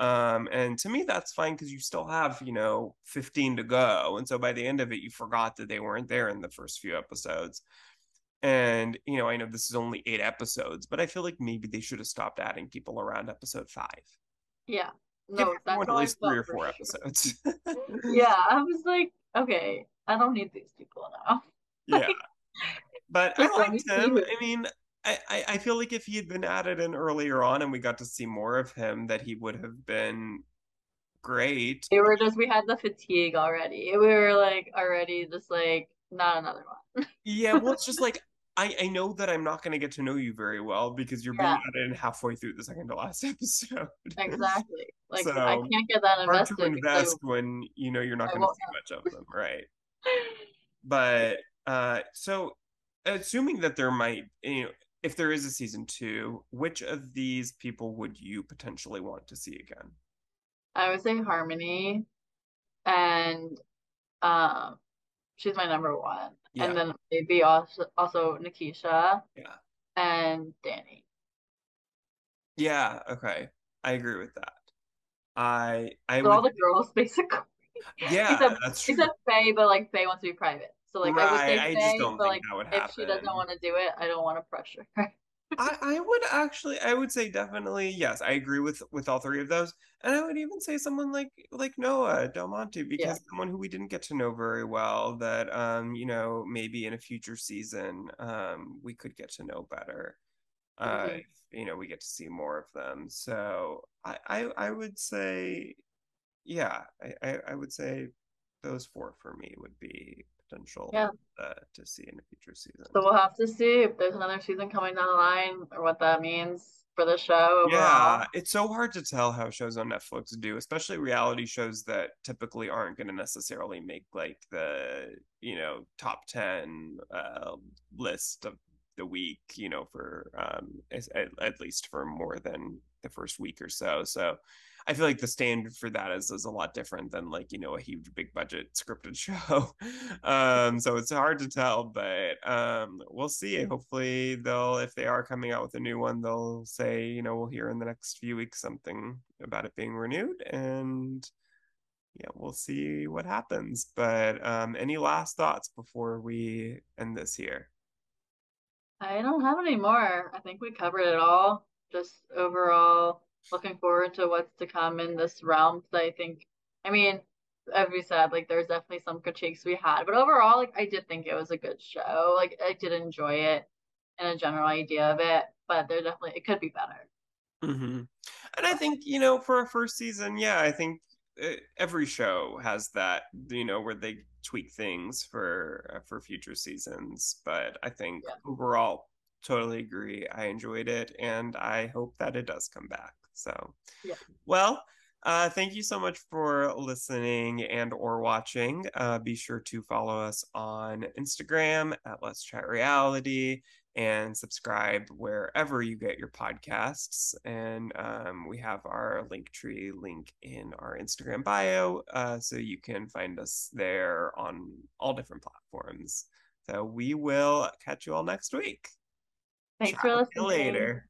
S1: Um, and to me, that's fine because you still have, you know, 15 to go. And so by the end of it, you forgot that they weren't there in the first few episodes. And, you know, I know this is only eight episodes, but I feel like maybe they should have stopped adding people around episode five.
S2: Yeah.
S1: Give
S2: No, that's
S1: at least three or four
S2: sure.
S1: episodes.
S2: Yeah, I was like, okay, I don't need these people now.
S1: yeah. But I liked him. I mean, I, I, feel like if he had been added in earlier on and we got to see more of him, that he would have been great.
S2: We were just, we had the fatigue already. We were like already just like, not another one.
S1: Yeah, well, it's just like I, I know that I'm not going to get to know you very well because you're being added in halfway through the second to last episode.
S2: Exactly. Like
S1: So,
S2: I can't get that invested. Hard to
S1: invest when you know you're not going to see much of them, right? But uh, so assuming that there might, you know, if there is a season two, which of these people would you potentially want to see again?
S2: I would say Harmony, and um, she's my number one,
S1: Yeah.
S2: and then maybe also also Nikisha
S1: Yeah.
S2: and Danny.
S1: Yeah, okay. I agree with that. I I
S2: So all the girls basically,
S1: yeah,
S2: except
S1: that's true.
S2: except Faye, but like Faye wants to be private. So like I would say
S1: Right, I don't
S2: but
S1: think
S2: like
S1: that would
S2: if she doesn't want to do it, I don't want to pressure her.
S1: I, I would actually I would say definitely yes I agree with with all three of those and I would even say someone like like Noah Del Monte because someone who we didn't get to know very well that um you know maybe in a future season um we could get to know better uh
S2: Mhm.
S1: if, you know we get to see more of them so I I, I would say yeah I, I I would say those four for me would be potential
S2: Yeah.
S1: uh, to see in a future season
S2: So we'll have to see if there's another season coming down the line or what that means for the show overall.
S1: Yeah, it's so hard to tell how shows on Netflix do, especially reality shows that typically aren't going to necessarily make like the, you know, top 10 uh, list of the week, you know, for um, at, at least for more than the first week or so. So I feel like the standard for that is, is a lot different than like, you know, a huge big budget scripted show. um, so it's hard to tell, but um, we'll see. Hopefully they'll, if they are coming out with a new one, they'll say, you know, we'll hear in the next few weeks something about it being renewed and yeah, we'll see what happens. But um, any last thoughts before we end this here?
S2: I don't have any more. I think we covered it all. Just overall, looking forward to what's to come in this realm. 'cause I think, I mean, as we said, like there's definitely some critiques we had, but overall, like I did think it was a good show. Like I did enjoy it and a general idea of it, but there definitely it could be better.
S1: hmm And I think, you know, for a first season, yeah, I think uh, every show has that, you know, where they tweak things for uh, for future seasons. But I think
S2: Yeah.
S1: overall, totally agree. I enjoyed it and I hope that it does come back. So,
S2: yeah.
S1: well, uh, thank you so much for listening and or watching. Uh, be sure to follow us on Instagram at Let's Chat Reality and subscribe wherever you get your podcasts. And um, we have our Linktree link in our Instagram bio, uh, so you can find us there on all different platforms. So we will catch you all next week.
S2: Thanks Ciao for listening.
S1: later.